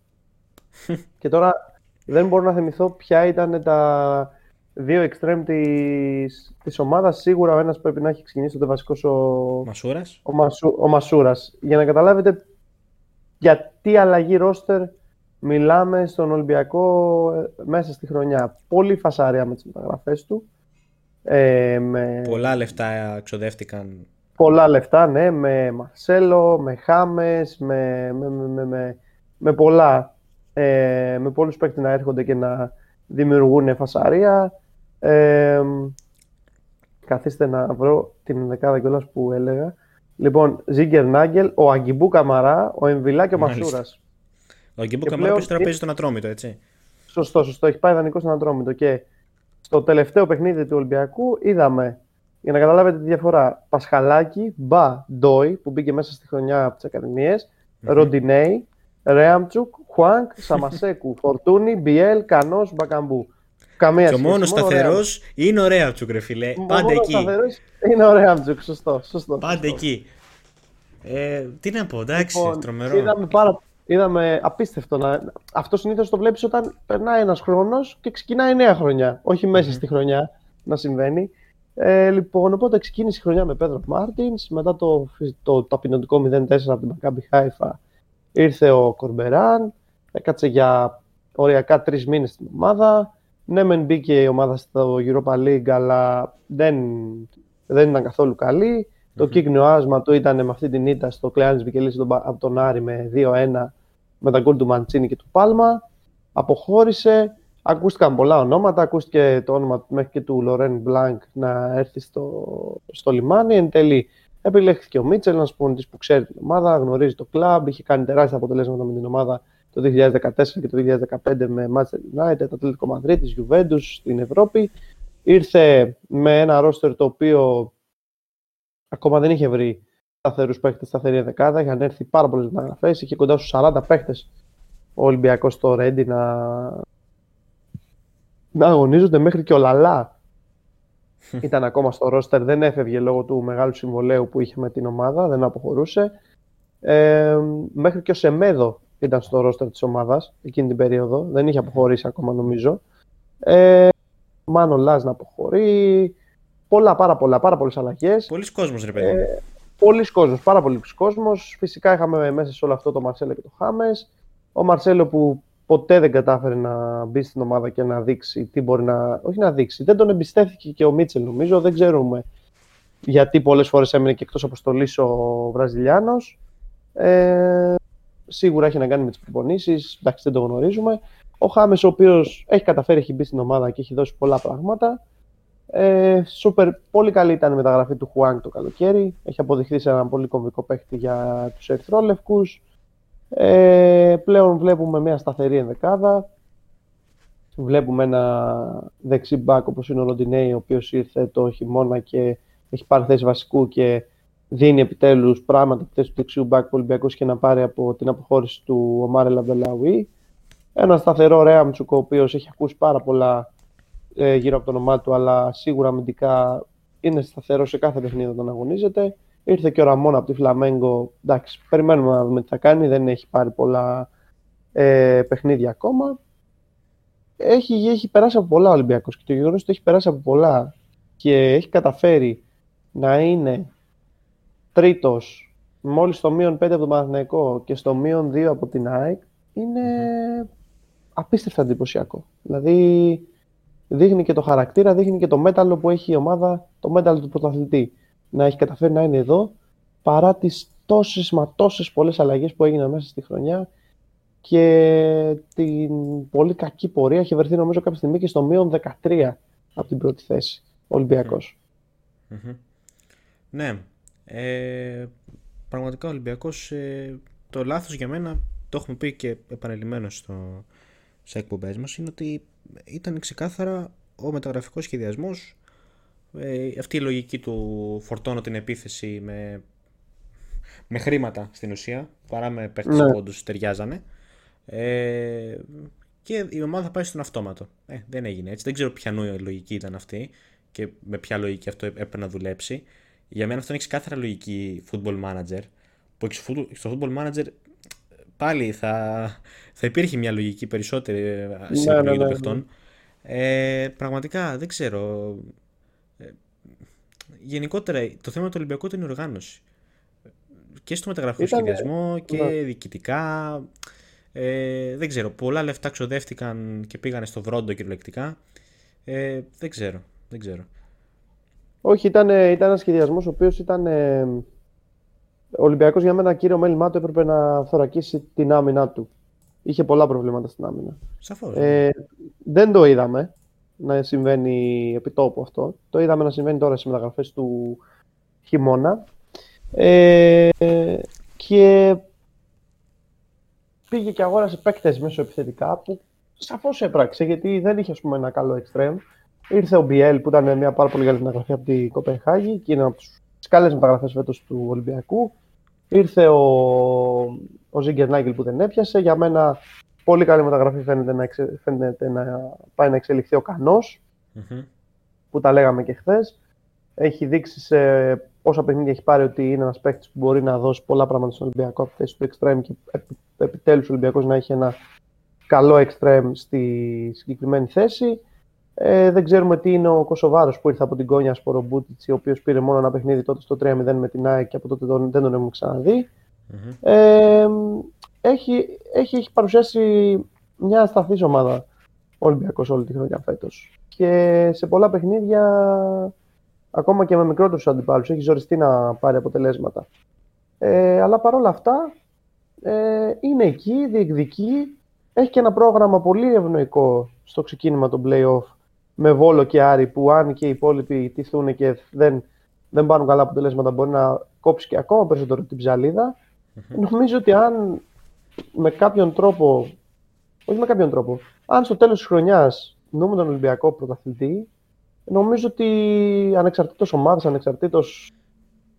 και τώρα δεν μπορώ να θυμηθώ ποια ήταν τα δύο extreme της, της ομάδας. Σίγουρα ο ένας πρέπει να έχει ξεκινήσει τότε βασικός ο, Μασούρας. ο, Μασου, ο Μασούρας. Για να καταλάβετε για τι αλλαγή ρόστερ μιλάμε στον Ολυμπιακό ε, μέσα στη χρονιά. Πολύ φασαρία με τις μεταγραφές του. Ε, με Πολλά λεφτά ξοδεύτηκαν. πολλά λεφτά, ναι, με Μαρσέλο, με Χάμες, με, με, με, με, με, με πολλά. Ε, με πολλούς παίκτες να έρχονται και να δημιουργούν φασαρία. Ε, καθίστε να βρω την δεκάδα κιόλας που έλεγα. Λοιπόν, Ζίγκερ Νάγκελ, ο Αγκιμπού Καμαρά, ο Εμβιλά και ο Μάλιστα. Μασούρας. Ο Γκίμπου Και Καμάρα πλέον- τώρα παίζει στον Ατρόμητο, έτσι. Σωστό, σωστό. Έχει πάει δανεικός στον Ατρόμητο. Και στο τελευταίο παιχνίδι του Ολυμπιακού είδαμε, για να καταλάβετε τη διαφορά, Πασχαλάκη, Μπα, Ντόι, που μπήκε μέσα στη χρονιά από τις Ακαδημίες, Ροντινέι, Ρέαμτσουκ, Χουάνκ, Σαμασέκου, Φορτούνι, Μπιέλ, Κανός, Μπακαμπού. Καμία Και ο σχέση. μόνος σταθερός Ρέαμτσουκ. είναι ο Ρέαμτσουκ, ρε φιλέ. Ο Πάντα μόνος εκεί. σταθερός Είναι ο Ρέαμτσουκ, σωστό. σωστό Πάντα σωστό. εκεί. Ε, τι να πω, εντάξει, Λοιπόν, τρομερό. Είδαμε, πάρα, είδαμε απίστευτο. Να... Αυτό συνήθως το βλέπεις όταν περνάει ένας χρόνος και ξεκινάει νέα χρονιά. Όχι μέσα στη χρονιά να συμβαίνει. Ε, λοιπόν, οπότε ξεκίνησε η χρονιά με Πέτρο Μάρτινς. Μετά το, το ταπεινωτικό 0-4 από την Μακάμπι Χάιφα ήρθε ο Κορμπεράν. Έκατσε για οριακά τρεις μήνες στην ομάδα. Ναι, μεν μπήκε η ομάδα στο Europa League, αλλά δεν, δεν ήταν καθόλου καλή. Το κύκνιο άσμα του ήταν με αυτή την ήττα στο Κλεάνης Βικελής από τον Άρη με 2-1 με τα γκολ του Μαντσίνη και του Πάλμα. Αποχώρησε. Ακούστηκαν πολλά ονόματα. Ακούστηκε το όνομα μέχρι και του Λορέν Μπλάνκ να έρθει στο, στο λιμάνι. Εν τέλει επιλέχθηκε ο Μίτσελ, ένας προπονητή που ξέρει την ομάδα, γνωρίζει το κλαμπ, είχε κάνει τεράστια αποτελέσματα με την ομάδα το 2014 και το 2015 με Manchester United, Ατλαντικό Madrid, της Juventus στην Ευρώπη. Ήρθε με ένα ρόστερ το οποίο ακόμα δεν είχε βρει σταθερούς παίχτες, σταθερή δεκάδα. Είχαν έρθει πάρα πολλές μεταγραφές. Είχε κοντά στους 40 παίχτες ο Ολυμπιακός στο Ρέντι να... να αγωνίζονται μέχρι και ο Λαλά ήταν ακόμα στο ρόστερ. Δεν έφευγε λόγω του μεγάλου συμβολέου που είχε με την ομάδα, δεν αποχωρούσε. Ε, μέχρι και ο Σεμέδο ήταν στο ρόστερ της ομάδας εκείνη την περίοδο. Δεν είχε αποχωρήσει ακόμα νομίζω. Ε, Μάνο Λάζ να αποχωρεί. Πολλά, πάρα πολλά, πάρα πολλές αλλαγές. Πολλοί κόσμος, ρε παιδί. Ε, Πολλοί κόσμος, πάρα πολλοί κόσμος. Φυσικά είχαμε μέσα σε όλο αυτό το Μαρσέλο και το Χάμες. Ο Μαρσέλο που ποτέ δεν κατάφερε να μπει στην ομάδα και να δείξει τι μπορεί να. Όχι να δείξει. Δεν τον εμπιστεύτηκε και ο Μίτσελ, νομίζω. Δεν ξέρουμε γιατί πολλές φορές έμεινε και εκτός αποστολής ο Βραζιλιάνος. Ε, σίγουρα έχει να κάνει με τις προπονήσεις. Εντάξει, δεν το γνωρίζουμε. Ο Χάμες, ο οποίος έχει καταφέρει, έχει μπει στην ομάδα και έχει δώσει πολλά πράγματα. Ε, σούπερ, πολύ καλή ήταν η μεταγραφή του Χουάνγκ το καλοκαίρι. Έχει αποδειχθεί σε έναν πολύ κομβικό παίχτη για τους ερυθρόλευκους. Ε, πλέον βλέπουμε μια σταθερή ενδεκάδα. βλέπουμε ένα δεξί μπακ όπως είναι ο Ροντινέι, ο οποίος ήρθε το χειμώνα και έχει πάρει θέση βασικού και δίνει επιτέλους πράγματα από θέση του δεξιού μπακ που ο Ολυμπιακός είχε να πάρει από την αποχώρηση του Ομάρ Ελαμπντελαουί. Ένα σταθερό Ρέαμτσουκ, ο οποίος έχει ακούσει πάρα πολλά ε, γύρω από το όνομά του, αλλά σίγουρα αμυντικά είναι σταθερό σε κάθε παιχνίδι όταν αγωνίζεται. Ήρθε και ο Ραμόν από τη Φλαμέγκο. Εντάξει, περιμένουμε να δούμε τι θα κάνει. Δεν έχει πάρει πολλά ε, παιχνίδια ακόμα. Έχει, έχει περάσει από πολλά ο Ολυμπιακός και το γεγονός ότι έχει περάσει από πολλά και έχει καταφέρει να είναι τρίτος μόλις στο μείον 5 από τον Παναθηναϊκό και στο μείον 2 από την ΑΕΚ είναι απίστευτα εντυπωσιακό. Δηλαδή δείχνει και το χαρακτήρα, δείχνει και το μέταλλο που έχει η ομάδα, το μέταλλο του πρωταθλητή. Να έχει καταφέρει να είναι εδώ παρά τις τόσες μα τόσες πολλές αλλαγές που έγιναν μέσα στη χρονιά και την πολύ κακή πορεία έχει βρεθεί νομίζω κάποια στιγμή και στο μείον 13 από την πρώτη θέση ο Ολυμπιακός. Ναι, ε, πραγματικά ο Ολυμπιακός ε, το λάθος για μένα το έχουμε πει και επανελειμμένο στο, σε εκπομπές μας είναι ότι ήταν ξεκάθαρα ο μεταγραφικός σχεδιασμός ε, αυτή η λογική του φορτώνω την επίθεση με, με χρήματα στην ουσία παρά με παίχτες ναι. που όντως ταιριάζανε ε, και η ομάδα θα πάει στον αυτόματο. Ε, δεν έγινε έτσι. Δεν ξέρω ποια η λογική ήταν αυτή και με ποια λογική αυτό έπρεπε να δουλέψει. Για μένα αυτό είναι ξεκάθαρα λογική football manager. Που στο football manager πάλι θα, θα υπήρχε μια λογική περισσότερη ε, σε ναι, ναι, των ναι, παιχτών. Ε, πραγματικά δεν ξέρω. Ε, γενικότερα το θέμα του Ολυμπιακού ήταν η οργάνωση. Και στο μεταγραφικό σχεδιασμό και ναι. διοικητικά. Ε, δεν ξέρω. Πολλά λεφτά ξοδεύτηκαν και πήγανε στο βρόντο κυριολεκτικά. Ε, δεν ξέρω. Δεν ξέρω. Όχι, ήταν, ήταν ένας σχεδιασμός ο οποίος ήταν ο Ολυμπιακός για μένα κύριο μέλημά του έπρεπε να θωρακίσει την άμυνά του. Είχε πολλά προβλήματα στην άμυνα. Σαφώς. Ε, δεν το είδαμε να συμβαίνει επί τόπου αυτό. Το είδαμε να συμβαίνει τώρα στις μεταγραφές του χειμώνα. Ε, και πήγε και αγόρασε παίκτες μέσω επιθετικά που σαφώς έπραξε γιατί δεν είχε ας πούμε, ένα καλό εξτρέμ. Ήρθε ο Μπιέλ που ήταν μια πάρα πολύ καλή μεταγραφή από την Κοπενχάγη και είναι από τους τις καλές μεταγραφές φέτος του Ολυμπιακού. Ήρθε ο, ο Ζίγκερ Νάγκελ που δεν έπιασε. Για μένα, πολύ καλή μεταγραφή φαίνεται να, εξε, φαίνεται να πάει να εξελιχθεί ο κανο που τα λέγαμε και χθες. Έχει δείξει σε όσα παιχνίδια έχει πάρει ότι είναι ένας παίκτης που μπορεί να δώσει πολλά πράγματα στον Ολυμπιακό από τη θέση του Extreme και επιτέλους ο Ολυμπιακός να έχει ένα καλό Extreme στη συγκεκριμένη θέση. Ε, δεν ξέρουμε τι είναι ο Κωσοβάρο που ήρθε από την Κόνια Σπορομπούτιτ, ο οποίος πήρε μόνο ένα παιχνίδι τότε στο 3-0 με την ΑΕΚ και από τότε τον, δεν τον έχουμε ξαναδεί. Mm-hmm. Ε, έχει, έχει, έχει παρουσιάσει μια ασταθής ομάδα ο Ολυμπιακός όλη τη χρονιά φέτος. Και σε πολλά παιχνίδια, ακόμα και με μικρότερους αντιπάλους, έχει ζοριστεί να πάρει αποτελέσματα. Ε, αλλά παρόλα αυτά, ε, είναι εκεί, διεκδικεί. Έχει και ένα πρόγραμμα πολύ ευνοϊκό στο ξεκίνημα των play-off με Βόλο και Άρη που αν και οι υπόλοιποι τηθούν και δεν, δεν πάρουν καλά αποτελέσματα μπορεί να κόψει και ακόμα περισσότερο την ψαλίδα. Νομίζω ότι αν με κάποιον τρόπο, όχι με κάποιον τρόπο, αν στο τέλος της χρονιάς δούμε τον Ολυμπιακό πρωταθλητή, νομίζω ότι ανεξαρτήτως ομάδας, ανεξαρτήτως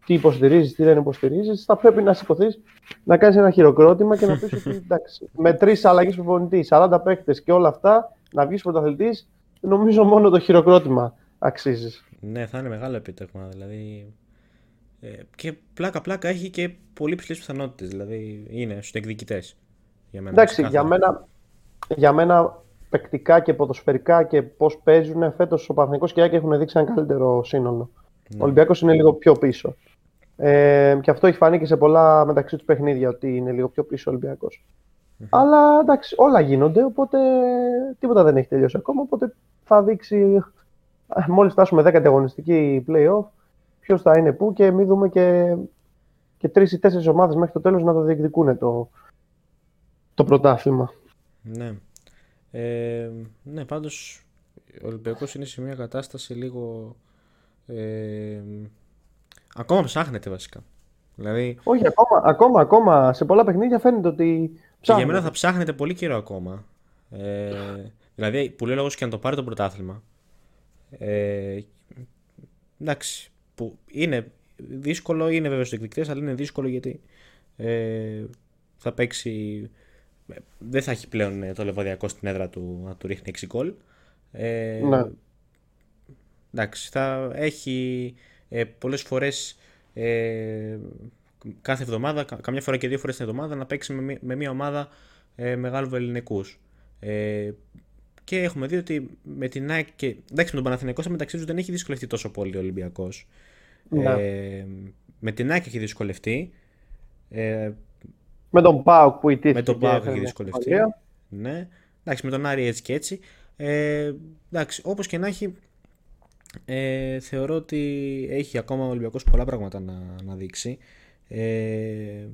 τι υποστηρίζεις, τι δεν υποστηρίζεις, θα πρέπει να σηκωθείς να κάνεις ένα χειροκρότημα και να πεις ότι εντάξει, με τρεις αλλαγές προπονητή, 40 παίκτες και όλα αυτά, να βγεις πρωταθλητής, νομίζω μόνο το χειροκρότημα αξίζεις. Ναι, θα είναι μεγάλο επίτευγμα. Δηλαδή, ε, και πλάκα-πλάκα έχει και πολύ ψηλές πιθανότητες. Δηλαδή είναι στους εκδικητές. Για μένα, Εντάξει, για μένα, για μένα παικτικά και ποδοσφαιρικά και πώς παίζουν φέτος ο Παναθηνικό και η έχουν δείξει ένα καλύτερο σύνολο. Ναι. Ο Ολυμπιακός είναι λίγο πιο πίσω. Ε, και αυτό έχει φανεί και σε πολλά μεταξύ τους παιχνίδια ότι είναι λίγο πιο πίσω ο ολυμπιακο Αλλά εντάξει, όλα γίνονται, οπότε τίποτα δεν έχει τελειώσει ακόμα. Οπότε θα δείξει μόλις φτάσουμε 10η αγωνιστική play-off ποιος θα είναι πού και μην δούμε και, και τρεις ή τέσσερις ομάδες μέχρι το τέλος να το διεκδικούν το, το πρωτάθλημα. Ναι. Ε, ναι, πάντως ο Ολυμπιακός είναι σε μια κατάσταση λίγο... Ε, ακόμα ψάχνεται βασικά. Δηλαδή... Όχι, ακόμα, ακόμα, ακόμα. Σε πολλά παιχνίδια φαίνεται ότι ψάχνεται. Και για μένα θα ψάχνετε πολύ καιρό ακόμα. Ε, Δηλαδή, που λέει λόγος και να το πάρει το πρωτάθλημα. Ε, εντάξει, που είναι δύσκολο, είναι βέβαια στους εκδικτέ, αλλά είναι δύσκολο γιατί ε, θα παίξει. Δεν θα έχει πλέον ε, το λεβαδιακό στην έδρα του να του ρίχνει 6 γκολ. Ε, Ναι. Εντάξει, θα έχει ε, πολλές φορές ε, κάθε εβδομάδα, κα- καμιά φορά και δύο φορές την εβδομάδα να παίξει με, μη- με μια ομάδα ε, μεγάλου ελληνικούς. Ε, και έχουμε δει ότι με την ΑΕΚ και εντάξει με τον Παναθηναϊκό στα μεταξύ τους δεν έχει δυσκολευτεί τόσο πολύ ο Ολυμπιακός. Ναι. Ε, με την ΑΕΚ έχει δυσκολευτεί. Ε, Με τον Πάοκ που ιτήθηκε. με τον και Πάοκ έφερε έχει μια δυσκολευτεί. ευκαιρία. Ναι. Εντάξει, με τον Άρη έτσι και έτσι. Ε, εντάξει, όπως και να έχει, ε, θεωρώ ότι έχει ακόμα ο Ολυμπιακός πολλά πράγματα να, να δείξει. Ε,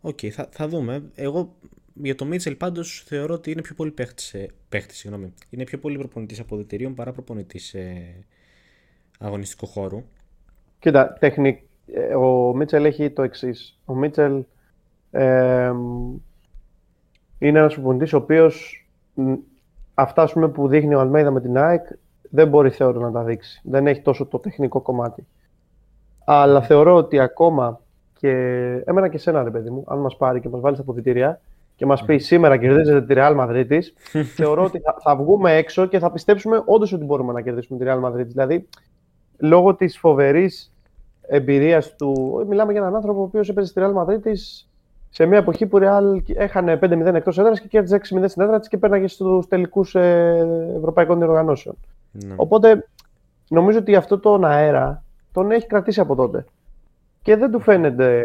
Οκ, θα, θα δούμε. Εγώ για το Μίτσελ πάντως θεωρώ ότι είναι πιο πολύ παίχτης, ε, παίχτης συγγνώμη. Είναι πιο πολύ προπονητής αποδυτηρίων παρά προπονητής ε, αγωνιστικού χώρου. Κοίτα, τεχνικ... ε, ο Μίτσελ έχει το εξής. Ο Μίτσελ ε, είναι ένας προπονητής ο οποίος μ, αυτά ας πούμε, που δείχνει ο Αλμέιδα με την ΑΕΚ δεν μπορεί θεωρώ να τα δείξει. Δεν έχει τόσο το τεχνικό κομμάτι. Αλλά θεωρώ ότι ακόμα και εμένα και σένα ρε παιδί μου, αν μας πάρει και μας βάλει στα αποδητήρια και μας πει σήμερα κερδίζετε τη Real Madrid θεωρώ ότι θα, θα βγούμε έξω και θα πιστέψουμε όντως ότι μπορούμε να κερδίσουμε τη Real Madrid. Δηλαδή, λόγω της φοβερής εμπειρίας του. Μιλάμε για έναν άνθρωπο ο οποίος έπαιζε στη Real Madrid σε μια εποχή που η Real έχανε 5-0 εκτός έδρας και κέρδιζε 6-0 στην έδρα της και πέρναγε στους τελικούς ευρωπαϊκών διοργανώσεων. Ναι. Οπότε νομίζω ότι αυτό τον αέρα τον έχει κρατήσει από τότε. Και δεν του φαίνεται.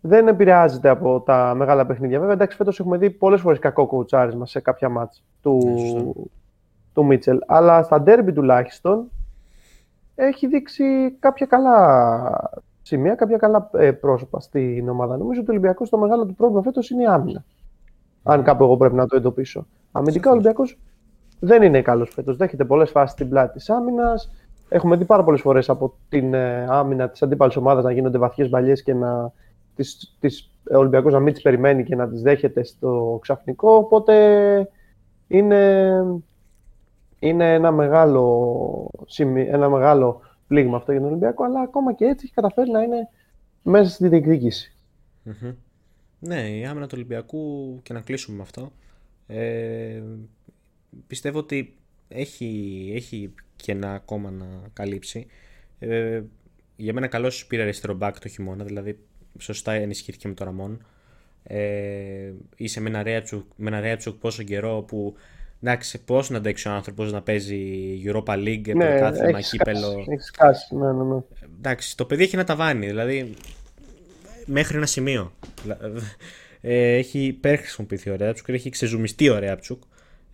Δεν επηρεάζεται από τα μεγάλα παιχνίδια. Βέβαια, εντάξει, φέτος έχουμε δει πολλές φορές κακό κουτσάρισμα σε κάποια μάτς του, Ναι, σωστά. του Μίτσελ. Αλλά στα ντέρμπι τουλάχιστον έχει δείξει κάποια καλά σημεία, κάποια καλά ε, πρόσωπα στην ομάδα. Νομίζω ότι ο Ολυμπιακός το μεγάλο του πρόβλημα φέτος είναι η άμυνα. Αν κάπου εγώ πρέπει να το εντοπίσω. Αμυντικά ο Ολυμπιακός δεν είναι καλός φέτος. Δέχεται πολλές φάσεις στην πλάτη της άμυνας. Έχουμε δει πάρα πολλές φορές από την ε, άμυνα της αντίπαλης ομάδας να γίνονται βαθιές μπαλιές και να τις, τις, ο Ολυμπιακός να μην τις περιμένει και να τις δέχεται στο ξαφνικό. Οπότε είναι, είναι ένα, μεγάλο, σημεί- ένα μεγάλο πλήγμα αυτό για τον Ολυμπιακό, αλλά ακόμα και έτσι έχει καταφέρει να είναι μέσα στη διεκδίκηση. Μμμ. Ναι, η άμυνα του Ολυμπιακού και να κλείσουμε με αυτό. Ε, πιστεύω ότι έχει, έχει κενά ακόμα να καλύψει. Ε, για μένα καλώς πήρε αριστερό μπακ το χειμώνα, δηλαδή σωστά ενισχύθηκε με το Ραμόν. Ε, είσαι με ένα Ρέατσουκ, με ένα Ρέατσουκ πόσο καιρό που εντάξει, πώς να αντέξει ο άνθρωπος να παίζει Europa League, πρωτάθλημα, Ναι, έχεις κύπελο. σκάσει, έχεις σκάσει, ναι, ναι, ναι. Εντάξει, το παιδί έχει ένα ταβάνι, δηλαδή μέχρι ένα σημείο. Δηλαδή, Ε, έχει υπερχρησιμοποιηθεί ο Ρέαψουκ, έχει ξεζουμιστεί ο Ρέαψουκ.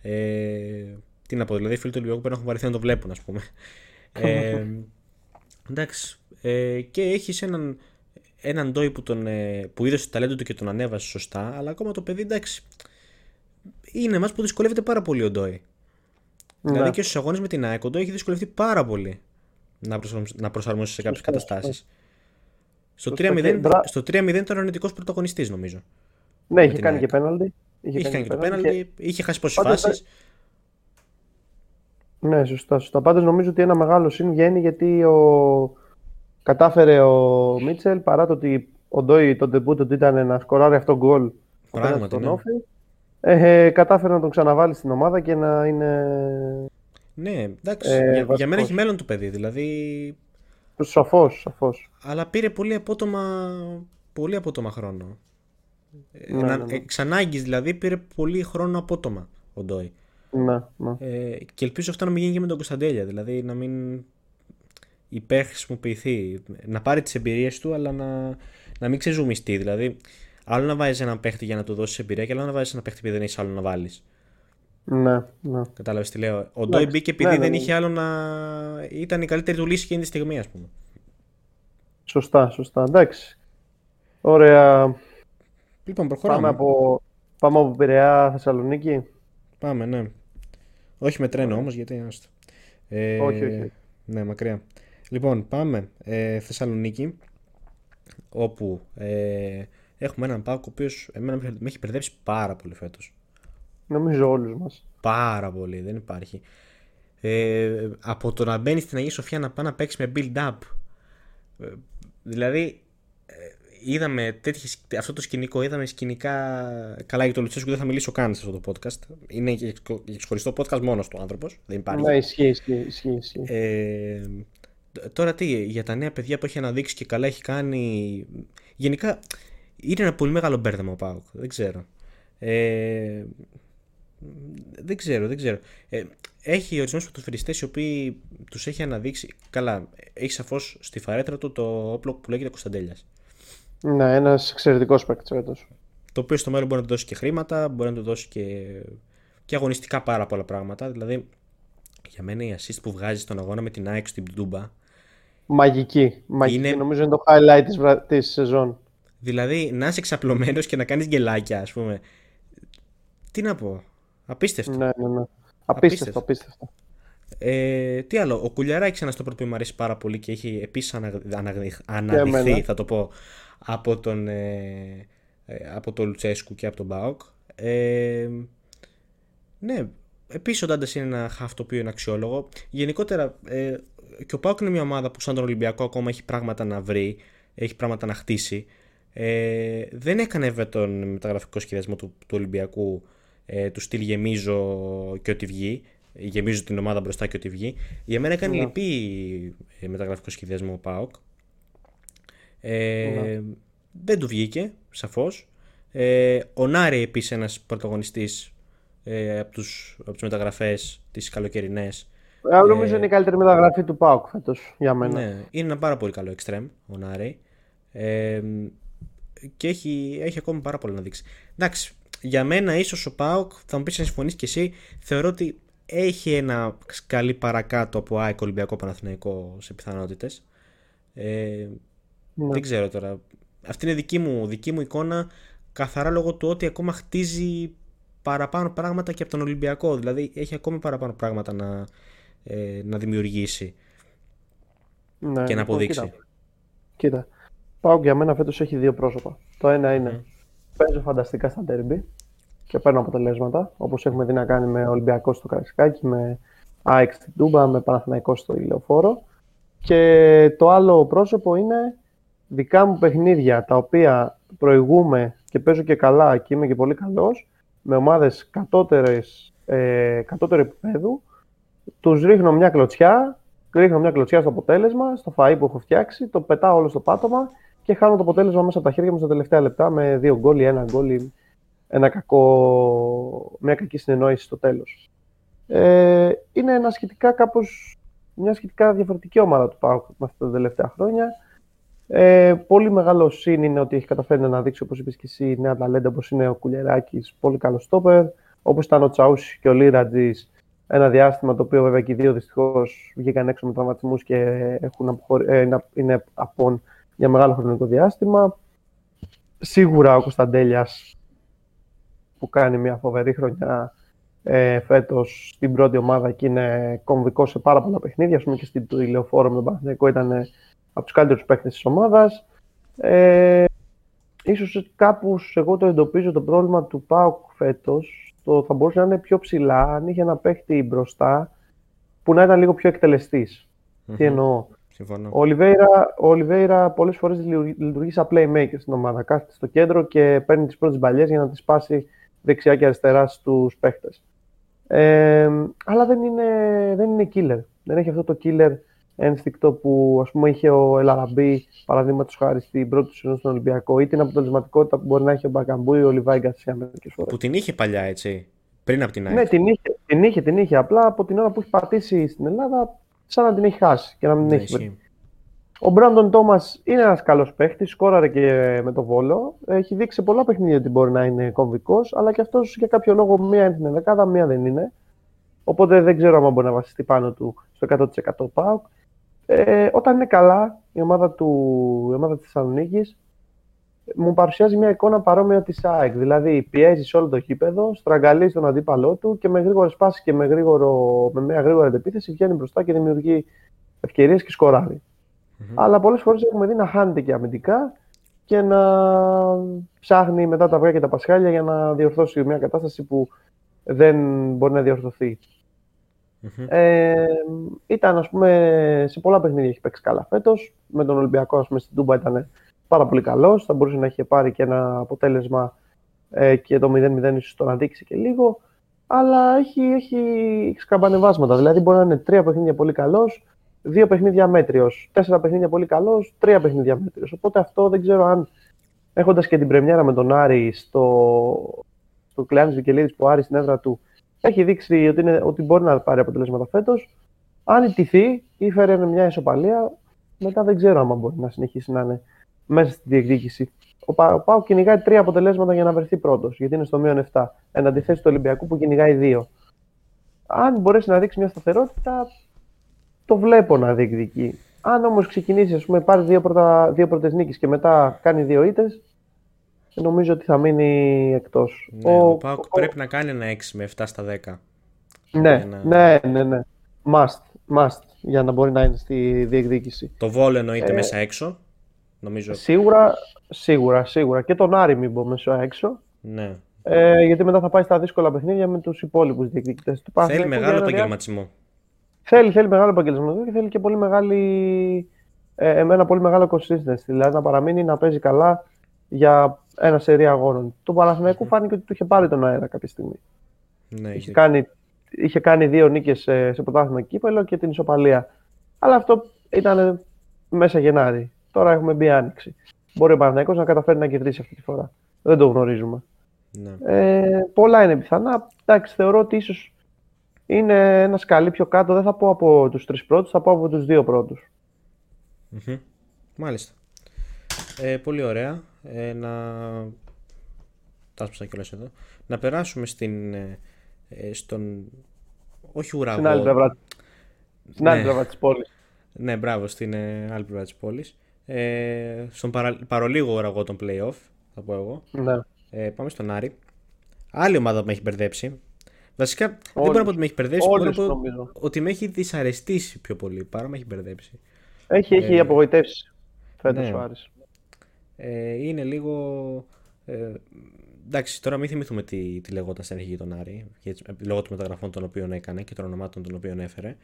Ε, τι να πω, δηλαδή οι φίλοι του Ολυμπιακού πρέπει να έχουν βαρεθεί να το βλέπουν, ας πούμε. Ε, εντάξει. Ε, και έχεις έναν, έναν Ντόι που, τον, ε, που είδες το ταλέντο του και τον ανέβασες σωστά, αλλά ακόμα το παιδί εντάξει. Είναι μας που δυσκολεύεται πάρα πολύ ο Ντόι. Δηλαδή Ναι. και στους αγώνες με την ΑΕΚ, ο Ντόι έχει δυσκολευτεί πάρα πολύ να, προσαρμοσει- να προσαρμόσει σε κάποιες Σωστά, καταστάσεις. Στο Σωστά 3-0, και μπρα- στο 3-0 ήταν ο αρνητικός πρωταγωνιστής, νομίζω. Ναι, είχε την κάνει ΑΕΚ. και πέναλτι. Είχε κάνει και το πέναλτι, είχε χάσει πόσες Πάντως, φάσεις. Ναι, σωστά. σωστά. Πάντως νομίζω ότι ένα μεγάλο συν βγαίνει γιατί ο... κατάφερε ο Μίτσελ παρά το ότι ο Ντόι το ντεμπούτο του ήταν να σκοράρει αυτό γκολ απέναντι Πράγματι, στον ναι. Όφη. Ε, ε, κατάφερε να τον ξαναβάλει στην ομάδα και να είναι Ναι, εντάξει. Ε, για, για βασικός. μένα έχει μέλλον το παιδί. Δηλαδή. σαφώς, σαφώς. Αλλά πήρε πολύ απότομα, πολύ απότομα χρόνο. Ε, Ναι, να- ναι, ναι. Εξ ανάγκης, δηλαδή πήρε πολύ χρόνο απότομα ο Ντόι. Ναι, ναι. Ε, και ελπίζω αυτό να μην γίνει και με τον Κωνσταντέλια. Δηλαδή να μην υπερχρησιμοποιηθεί. Να πάρει τις εμπειρίες του, αλλά να, να μην ξεζουμιστεί. Δηλαδή, άλλο να βάζεις έναν παίχτη για να του δώσεις εμπειρία, και άλλο να βάζεις έναν παίχτη επειδή δεν έχει άλλο να βάλεις. ναι, ναι. Κατάλαβες τι λέω; Ο Ντόι μπήκε επειδή Ναι, ναι, δεν ναι. είχε άλλο να. ήταν η καλύτερη του λύση εκείνη τη στιγμή, ας πούμε. Σωστά, σωστά. Εντάξει. Ωραία. Λοιπόν, προχωράμε. Πάμε από, πάμε από Πειραιά Θεσσαλονίκη. Πάμε, ναι. Όχι με τρένο όμως, γιατί. άστο. Ε, Όχι, όχι. Ναι, μακριά. Λοιπόν, πάμε ε, Θεσσαλονίκη, όπου ε, έχουμε έναν Πάοκ ο οποίος εμένα με έχει μπερδέψει πάρα πολύ φέτος. Νομίζω όλους μας. Πάρα πολύ, δεν υπάρχει. Ε, από το να μπαίνει στην Αγία Σοφιά να πάει να παίξει με build-up. Ε, δηλαδή, ε, είδαμε τέτοιες, αυτό το σκηνικό, είδαμε σκηνικά. Καλά για το Λουτσέσκου δεν θα μιλήσω καν σε αυτό το podcast. Είναι ξεχωριστό podcast μόνος του άνθρωπος. Δεν υπάρχει. Ναι, ισχύει, ισχύει. ισχύει, ισχύει. Ε, τώρα τι, για τα νέα παιδιά που έχει αναδείξει και καλά έχει κάνει. Γενικά είναι ένα πολύ μεγάλο μπέρδεμα ο Πάουκ. Δεν ξέρω. Ε, δεν ξέρω, δεν ξέρω. Ε, έχει ορισμένους πρωτοφυριστέ οι οποίοι τους έχει αναδείξει. Καλά, έχει σαφώς στη φαρέτρα του το όπλο που λέγεται Κωνσταντέλιας. Ναι, ένας εξαιρετικός παίκτης φέτος. Το οποίο στο μέλλον μπορεί να του δώσει και χρήματα, μπορεί να του δώσει και, και αγωνιστικά πάρα πολλά πράγματα. Δηλαδή, για μένα η assist που βγάζει στον αγώνα με την ΑΕΚ στην Ντούμπα. Μαγική. Μαγική. Είναι... Νομίζω είναι το highlight της, βρα... της σεζόν. Δηλαδή, να είσαι εξαπλωμένος και να κάνεις γελάκια, ας πούμε. Τι να πω. Απίστευτο. Ναι, ναι, ναι. Απίστευτο, απίστευτο. Ε, τι άλλο, ο Κουλιαράκης ένας στο πρώτο που μου αρέσει πάρα πολύ και έχει επίσης αναδειχθεί, θα το πω, από τον, ε, ε, από τον Λουτσέσκου και από τον Μπάουκ. Ε, ναι, επίσης ο Ντάντα είναι ένα χαφ το οποίο είναι αξιόλογο. Γενικότερα, ε, και ο Πάουκ είναι μια ομάδα που σαν τον Ολυμπιακό ακόμα έχει πράγματα να βρει, έχει πράγματα να χτίσει. Ε, δεν έκανε βέβαια τον μεταγραφικό σχεδιασμό του, του Ολυμπιακού ε, του στυλ γεμίζω και ό,τι βγει. Γεμίζω την ομάδα μπροστά και ό,τι βγει. Για μένα έκανε ναι. λυπή ε, μεταγραφικό σχεδιασμό ο Πάοκ. Ε, ναι. Δεν του βγήκε, σαφώς. Ε, ο Νάρη επίσης ένας πρωταγωνιστής ε, από, τους, από τις μεταγραφές τις καλοκαιρινές ε, νομίζω είναι η καλύτερη μεταγραφή του ΠΑΟΚ φέτος για μένα. Ναι, είναι ένα πάρα πολύ καλό εξτρέμ ο Νάρη. Ε, και έχει, έχει ακόμα πάρα πολύ να δείξει. Εντάξει, για μένα ίσως ο Πάοκ, θα μου πεις να συμφωνείς και εσύ, θεωρώ ότι έχει ένα σκαλί παρακάτω από ΑΕΚ Ολυμπιακό Παναθηναϊκό σε πιθανότητες. Ε, ναι. Δεν ξέρω τώρα. Αυτή είναι δική μου, δική μου εικόνα καθαρά λόγω του ότι ακόμα χτίζει παραπάνω πράγματα και από τον Ολυμπιακό. Δηλαδή έχει ακόμα παραπάνω πράγματα να, ε, να δημιουργήσει ναι, και να λοιπόν, αποδείξει. Κοίτα. κοίτα. Πάω για μένα φέτος έχει δύο πρόσωπα. Το ένα είναι παίζω φανταστικά στα τέρμπι και παίρνω αποτελέσματα, όπως έχουμε δει να κάνει με Ολυμπιακός στο Καρισκάκι, με ΑΕΚ στην Τούμπα, με Παναθηναϊκός στο Ηλεοφόρο. Και το άλλο πρόσωπο είναι δικά μου παιχνίδια, τα οποία προηγούμε και παίζω και καλά και είμαι και πολύ καλός, με ομάδες κατώτερες, ε, κατώτερου επίπεδου, τους ρίχνω μια κλωτσιά, ρίχνω μια κλωτσιά στο αποτέλεσμα, στο φαΐ που έχω φτιάξει, το πετάω όλο στο πάτωμα και χάνω το αποτέλεσμα μέσα από τα χέρια μου στα τελευταία λεπτά με δύο γκολ ή ένα γκολ ή ένα κακό, μια κακή συνεννόηση στο τέλος. Ε, είναι ένα σχετικά κάπως, μια σχετικά διαφορετική ομάδα του ΠΑΟΚ με αυτά τα τελευταία χρόνια. Ε, πολύ μεγάλο σύν είναι ότι έχει καταφέρει να αναδείξει, όπως είπες και εσύ, νέα ταλέντα όπως είναι ο Κουλιεράκης, πολύ καλό στόπερ, όπως ήταν ο Τσαούσης και ο Λίρατζης, ένα διάστημα το οποίο βέβαια και οι δύο δυστυχώς βγήκαν έξω με τραυματισμούς και έχουν αποχωρ... ε, είναι απόν για μεγάλο χρονικό διάστημα. Σίγουρα ο Κωνσταντέλιας που κάνει μια φοβερή χρονιά ε, φέτος στην πρώτη ομάδα και είναι κομβικός σε πάρα πολλά παιχνίδια. Ας πούμε και στην ηλιοφόρο με τον Παναθηναϊκό ήταν από τους καλύτερους παίκτες της ομάδας. Ε, ίσως κάπου εγώ το εντοπίζω το πρόβλημα του ΠΑΟΚ φέτος το θα μπορούσε να είναι πιο ψηλά αν είχε ένα παίχτη μπροστά που να ήταν λίγο πιο εκτελεστης Τι εννοώ. Συμφωνώ. Ο Ολιβέηρα, ο Ολιβέηρα πολλές φορές λειτουργεί σαν playmaker στην ομάδα. Κάθεται στο κέντρο και παίρνει τις πρώτες μπαλιές για να τις πάσει δεξιά και αριστερά στους παίχτες. Ε, αλλά δεν είναι, δεν είναι killer. Δεν έχει αυτό το killer ένστικτο που ας πούμε είχε ο Ελαραμπή παραδείγματος χάρη στην πρώτη του σεζόν στον Ολυμπιακό ή την αποτελεσματικότητα που μπορεί να έχει ο Μπακαμπού ή ο Λιβάη Γκαρσία μερικές φορές. Που την είχε παλιά έτσι. Πριν από την ΑΕΚ. Ναι, την είχε, την είχε, την είχε. Απλά από την ώρα που έχει πατήσει στην Ελλάδα σαν να την έχει χάσει και να μην ναι, έχει βρει. Ο Μπράντον Τόμας είναι ένας καλός παίχτης, σκόραρε και με το βόλο. Έχει δείξει σε πολλά παιχνίδια ότι μπορεί να είναι κομβικός, αλλά και αυτός για κάποιο λόγο μία είναι στην δεκάδα, μία δεν είναι. Οπότε δεν ξέρω αν μπορεί να βασιστεί πάνω του στο 100% ΠΑΟΚ. Ε, όταν είναι καλά η ομάδα, του, η ομάδα της Θεσσαλονίκης, μου παρουσιάζει μια εικόνα παρόμοια της ΑΕΚ. Δηλαδή πιέζεις σε όλο το γήπεδο, στραγγαλίζει τον αντίπαλό του και με γρήγορες πάσει και με, γρήγορο, με μια γρήγορη αντεπίθεση βγαίνει μπροστά και δημιουργεί ευκαιρίες και σκοράρει. Mm-hmm. Αλλά πολλές φορές έχουμε δει να χάνεται και αμυντικά και να ψάχνει μετά τα αυγά και τα πασχάλια για να διορθώσει μια κατάσταση που δεν μπορεί να διορθωθεί. Μμμ. Ε, ήταν, ας πούμε, σε πολλά παιχνίδια έχει παίξει καλά φέτος. Με τον Ολυμπιακό, ας πούμε, στην Τούμπα ήταν πάρα πολύ καλός. Θα μπορούσε να είχε πάρει και ένα αποτέλεσμα ε, και το 0-0 ίσως τον αντίκησε και λίγο. Αλλά έχει, έχει σκαμπανεβάσματα. Δηλαδή μπορεί να είναι τρία παιχνίδια πολύ καλός, δύο παιχνίδια μέτριος, τέσσερα παιχνίδια πολύ καλός, τρία παιχνίδια μέτριος. Οπότε αυτό δεν ξέρω αν έχοντας και την πρεμιέρα με τον Άρη στο, στο Κλεάνης Βικελίδης που ο Άρης στην έδρα του έχει δείξει ότι, είναι, ότι μπορεί να πάρει αποτελέσματα φέτος. Αν ιτηθεί ή φέρει μια ισοπαλία, μετά δεν ξέρω αν μπορεί να συνεχίσει να είναι μέσα στη διεκδίκηση. Ο, Πα, ο Πάου κυνηγάει τρία αποτελέσματα για να βρεθεί πρώτος, γιατί είναι στο μείον 7. Εν αντιθέσει του Ολυμπιακού που κυνηγάει δύο. Αν μπορέσει να δείξει μια σταθερότητα, το βλέπω να διεκδικεί. Αν όμως ξεκινήσει, ας πούμε, πάρει δύο, πρώτα, δύο πρώτες νίκες και μετά κάνει δύο ήττες, νομίζω ότι θα μείνει εκτός. Ναι, ο, Πάουκ πρέπει να κάνει ένα 6 με 7 στα 10. Ναι, να- ναι, ναι, ναι. Must, must, για να μπορεί να είναι στη διεκδίκηση. Το Βόλ εννοείται Ε, μέσα έξω. Νομίζω. Σίγουρα, σίγουρα, σίγουρα. Και τον Άρη μην πω μέσω έξω. Ναι. Ε, γιατί μετά θα πάει στα δύσκολα παιχνίδια με τους υπόλοιπους διεκδικητές του Θέλει Παναθηναϊκού μεγάλο για ένα επαγγελματισμό. Θέλει, θέλει μεγάλο επαγγελματισμό και θέλει και πολύ μεγάλη, ε, ένα πολύ μεγάλο consistency. Δηλαδή να παραμείνει να παίζει καλά για ένα σερί αγώνων. Το Παναθηναϊκού φάνηκε ότι του είχε πάρει τον αέρα κάποια στιγμή. Ναι, Είχε είχε- κάνει, είχε κάνει δύο νίκες σε, σε πρωτάθλημα κύπελο και την ισοπαλία. Αλλά αυτό ήταν μέσα Γενάρη. Τώρα έχουμε μπει άνοιξη. Μπορεί ο Παναθηναϊκός να καταφέρει να κερδίσει αυτή τη φορά. Δεν το γνωρίζουμε. ναι. Ε, πολλά είναι πιθανά. Εντάξει, θεωρώ ότι ίσως είναι ένας σκαλί πιο κάτω. Δεν θα πω από τους τρεις πρώτους, θα πω από τους δύο πρώτους. Μμμ. Μάλιστα. Ε, πολύ ωραία. Ε, να... Τα άσπασα κιόλας εδώ. Να περάσουμε στην, ε, ε, στον... Όχι ουραγό. Στην άλλη πλευρά, στην άλλη Ναι. πλευρά της πόλης. Ναι, μπράβο, στην ε, άλλη πλευρά της πόλης. Ε, στον παρα... παρολίγο ουραγό των play-off, θα πω εγώ. Ναι. Ε, πάμε στον Άρη. Άλλη ομάδα που με έχει μπερδέψει. Βασικά δεν μπορώ Όλους. να πω ότι με έχει μπερδέψει, μπορώ να Όλους πω νομίζω. ότι με έχει δυσαρεστήσει πιο πολύ παρά με έχει μπερδέψει. Έχει, έχει Ε, απογοητεύσει φέτος ναι. ο Άρης. Ε, είναι λίγο. Ε, εντάξει, τώρα μην θυμηθούμε τι, τι λεγόταν στην αρχή για τον Άρη, γιατί- ε, λόγω των μεταγραφών των οποίων έκανε και των ονομάτων των οποίων έφερε.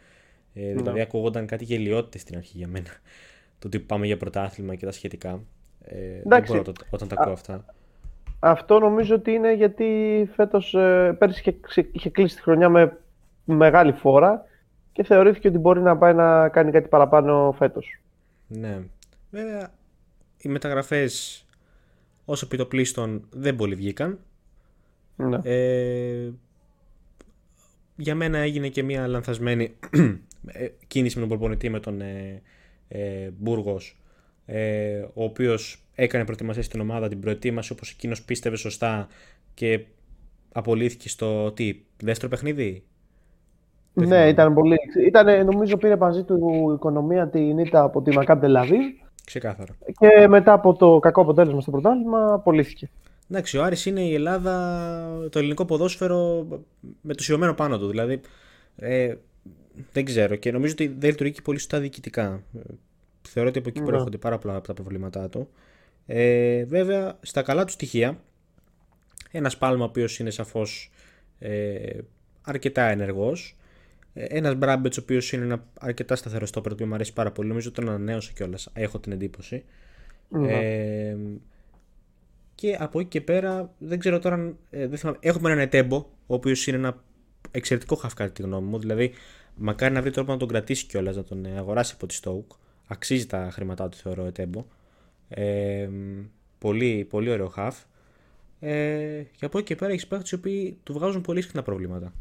Ε, δηλαδή, Ναι. ακούγονταν κάτι γελιότητες στην αρχή για μένα. Το ότι πάμε για πρωτάθλημα και τα σχετικά. Ε, δεν Εντάξει. μπορώ τότε- όταν τα ακούω αυτά. Αυτό νομίζω ότι είναι γιατί φέτος, ε, πέρσι είχε, ξε- είχε κλείσει τη χρονιά με μεγάλη φόρα και θεωρήθηκε ότι μπορεί να πάει να κάνει κάτι παραπάνω φέτος. Ναι. Βέβαια, οι μεταγραφές όσο πει το πλήστον δεν πολύ βγήκαν. Ναι. Ε, για μένα έγινε και μια λανθασμένη ε, κίνηση με τον προπονητή με τον ε, ε, Μπούργος ε, ο οποίος έκανε προετοιμασία στην ομάδα την προετοίμασε όπως εκείνος πίστευε σωστά και απολύθηκε στο τι, δεύτερο παιχνίδι; Δεν Ναι, θυμάμαι. ήταν πολύ. Ήταν, νομίζω πήρε μαζί του η οικονομία την ήττα από τη Μακάμπ Τελαβίβ ξεκάθαρα και μετά από το κακό αποτέλεσμα στο πρωτάθλημα απολύθηκε. Εντάξει, ο Άρης είναι η Ελλάδα, το ελληνικό ποδόσφαιρο με το σιωμένο πάνω του. Δηλαδή, ε, δεν ξέρω και νομίζω ότι δεν λειτουργεί και πολύ σωστά διοικητικά. Ε, Θεωρώ ότι από εκεί Ναι. προέρχονται πάρα πολλά από τα προβλήματά του. Ε, βέβαια, στα καλά του στοιχεία, ένας Πάλμα ο οποίος είναι σαφώς ε, αρκετά ενεργός, ε, ένας Μπράμπετς ο οποίος είναι ένα αρκετά σταθερό στόπερ, το οποίο μου αρέσει πάρα πολύ. Νομίζω ότι τον ανανέωσε κιόλας, έχω την εντύπωση. Ναι. Ε, και από εκεί και πέρα, δεν ξέρω τώρα. αν- Ε, δεν θυμάμαι, έχουμε έναν Ετέμπο, ο οποίος είναι ένα εξαιρετικό χαφ κατά τη γνώμη μου. Δηλαδή, μακάρι να βρει τρόπο να τον κρατήσει κιόλας, να τον ε, αγοράσει από τη Stoke. Αξίζει τα χρήματά του, θεωρώ, ο Ετέμπο. Ε, πολύ, πολύ ωραίο χαφ. Ε, και από εκεί και πέρα έχεις παίχτες οι οποίοι του βγάζουν πολύ συχνά προβλήματα.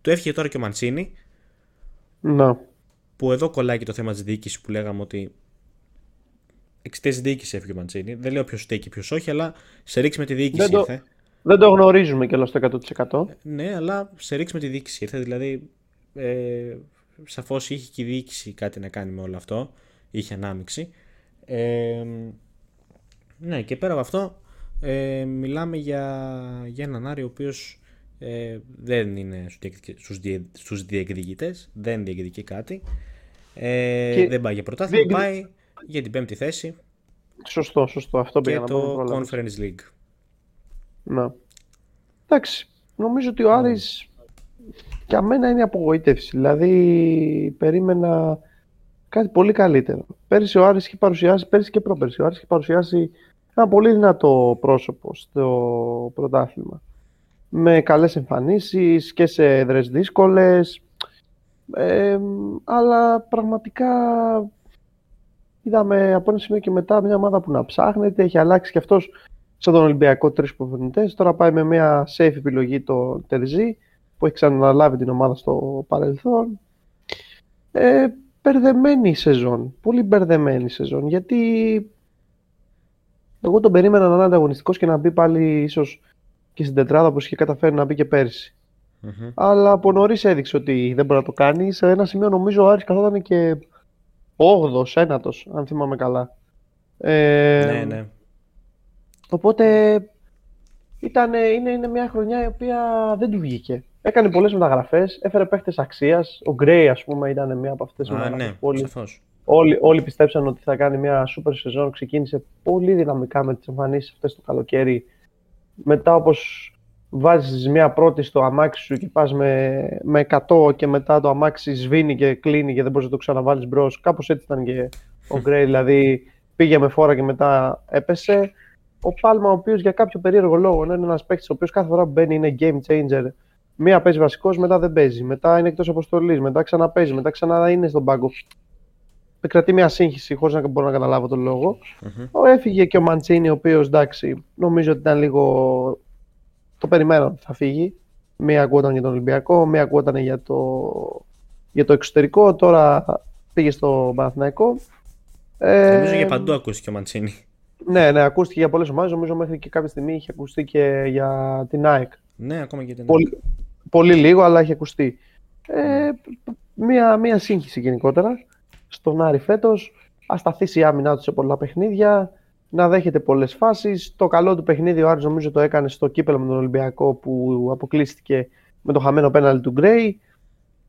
Του έφυγε τώρα και ο Μαντσίνη, Ναι. που εδώ κολλάει και το θέμα της διοίκησης που λέγαμε ότι εξαιτίας της διοίκησης έφυγε ο Μαντσίνη. Δεν λέω ποιος φταίει και ποιος όχι, αλλά σε ρίξει με τη διοίκηση Δεν το- ήρθε. Δεν το γνωρίζουμε και το 100%. Ναι, αλλά σε ρίξει με τη διοίκηση ήρθε. Δηλαδή, ε, σαφώς είχε και η διοίκηση κάτι να κάνει με όλο αυτό. Είχε ανάμειξη. Ε, ναι, και πέρα από αυτό, ε, μιλάμε για, για έναν Άρη ο οποίος ε, δεν είναι στους διεκδικη- στους, διε, στους διεκδικητές, δεν διεκδικεί κάτι. Ε, Και δεν πάει για πρωτάθλημα, διεκδι- πάει για την πέμπτη θέση Σωστό, σωστό. Αυτό πήγα και να πω. το πρόλαβες. Conference League. Ναι. Εντάξει. νομίζω ότι ο Άρης για μένα είναι απογοήτευση. Δηλαδή, περίμενα κάτι πολύ καλύτερο. Πέρυσι ο Άρης είχε παρουσιάσει, πέρυσι και πρόπερσι, ο Άρης είχε παρουσιάσει ένα πολύ δυνατό πρόσωπο στο πρωτάθλημα. Με καλές εμφανίσεις και σε έδρες δύσκολες. Ε, αλλά πραγματικά είδαμε από ένα σημείο και μετά μια ομάδα που να ψάχνεται. Έχει αλλάξει και αυτός σαν τον Ολυμπιακό τρεις προπονητές. Τώρα πάει με μια safe επιλογή το Τερζή που έχει ξαναλάβει την ομάδα στο παρελθόν. Ε, μπερδεμένη σεζόν. Πολύ μπερδεμένη σεζόν. Γιατί εγώ τον περίμενα να είναι ανταγωνιστικός και να μπει πάλι ίσως και στην τετράδα όπω είχε καταφέρει να μπει και περσι Αλλά από νωρίς έδειξε ότι δεν μπορεί να το κάνει. Σε ένα σημείο νομίζω ο Άρης καθόταν και 8ο, ένατος, αν θυμάμαι καλά. Ε, ναι, ναι. Οπότε ήταν, είναι, είναι μια χρονιά η οποία δεν του βγήκε. Έκανε πολλές μεταγραφές, έφερε παίχτες αξίας. Ο Γκρέι, ας πούμε, ήταν μια από αυτές τις μεταγραφές. Ναι, όλοι, όλοι, όλοι πιστέψαν ότι θα κάνει μια super σεζόν. Ξεκίνησε πολύ δυναμικά με τις εμφανίσεις αυτές το καλοκαίρι. Μετά, όπως βάζεις μια πρώτη στο αμάξι σου και πας με, με 100 και μετά το αμάξι σβήνει και κλείνει και δεν μπορείς να το ξαναβάλεις μπρος. Κάπως έτσι ήταν και ο Γκρέι. δηλαδή πήγε με φόρα και μετά έπεσε. Ο Πάλμα, ο οποίος για κάποιο περίεργο λόγο είναι ένας παίκτης ο οποίος κάθε φορά που μπαίνει είναι game changer Μία παίζει βασικός, μετά δεν παίζει. Μετά είναι εκτός αποστολής, μετά ξαναπέζει, μετά ξανά είναι στον πάγκο. Κρατεί μια σύγχυση χωρίς να μπορώ να καταλάβω τον λόγο. Mm-hmm. Έφυγε και ο Μαντσίνη, ο οποίος εντάξει, νομίζω ότι ήταν λίγο. Το περιμένω θα φύγει. Μία ακούγονταν για τον Ολυμπιακό, μία ακούγονταν για το, για το εξωτερικό. Τώρα πήγε στο Παναθηναϊκό. Ε, νομίζω για παντού ακούστηκε ο Μαντσίνη. Ναι, ναι, ακούστηκε για πολλές ομάδες. Νομίζω μέχρι και κάποια στιγμή είχε ακουστεί και για την ΑΕΚ. Ναι, ακόμα και την ΑΕΚ πολύ λίγο, αλλά έχει ακουστεί. Ε, μία, μία σύγχυση γενικότερα στον Άρη φέτος. Ασταθήσει η άμυνά του σε πολλά παιχνίδια, να δέχεται πολλές φάσεις. Το καλό του παιχνίδι ο Άρης νομίζω το έκανε στο κύπελο με τον Ολυμπιακό που αποκλείστηκε με το χαμένο πέναλι του Γκρέι.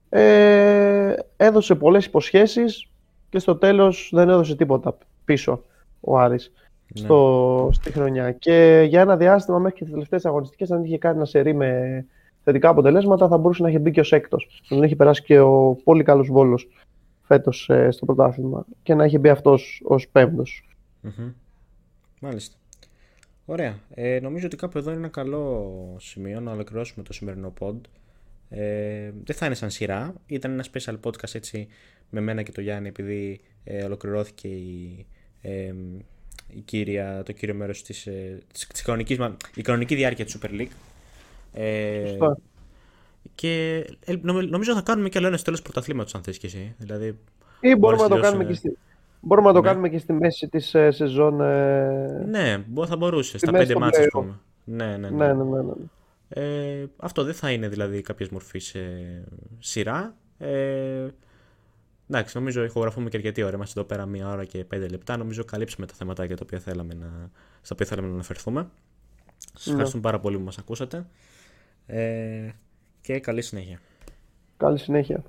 Ε, έδωσε πολλές υποσχέσεις και στο τέλος δεν έδωσε τίποτα πίσω ο Άρης ναι. στο, στη χρονιά. Και για ένα διάστημα μέχρι και τις τελευταίες αγωνιστικές, αν είχε κάνει ένα σερί με θετικά αποτελέσματα, θα μπορούσε να έχει μπει και ως έκτος. Να τον έχει περάσει και ο πολύ καλός Βόλος φέτος ε, στο πρωτάθλημα και να έχει μπει αυτός ως πέμπτος. Mm-hmm. Μάλιστα. Ωραία. Ε, νομίζω ότι κάπου εδώ είναι ένα καλό σημείο να ολοκληρώσουμε το σημερινό pod. Ε, δεν θα είναι σαν σειρά. Ήταν ένα special podcast έτσι με μένα και το Γιάννη επειδή ε, ολοκληρώθηκε η, ε, η κύρια, το κύριο μέρος της, ε, της, της κανονικής, η κανονική διάρκεια του Super League. Ε, και νομίζω θα κάνουμε και άλλο ένα τέλο πρωταθλήματος, αν θες και εσύ. Δηλαδή, ή μπορούμε να το κάνουμε και στη, Μπορούμε να το ναι. κάνουμε και στη μέση της ε, σεζόν. Ε... Ναι, θα μπορούσε. Στα πέντε μάτια, ας πούμε. Ναι, ναι, ναι. ναι, ναι, ναι, ναι. Ε, αυτό δεν θα είναι δηλαδή κάποια μορφής ε, σειρά. Ε, εντάξει, νομίζω ηχογραφούμε και αρκετή ώρα. Είμαστε εδώ πέρα μία ώρα και πέντε λεπτά. Νομίζω καλύψουμε τα θέματα για τα οποία θέλαμε να, στα οποία θέλαμε να αναφερθούμε. Σας ναι. ευχαριστούμε πάρα πολύ που μας ακούσατε. Ε, και καλή συνέχεια. Καλή συνέχεια.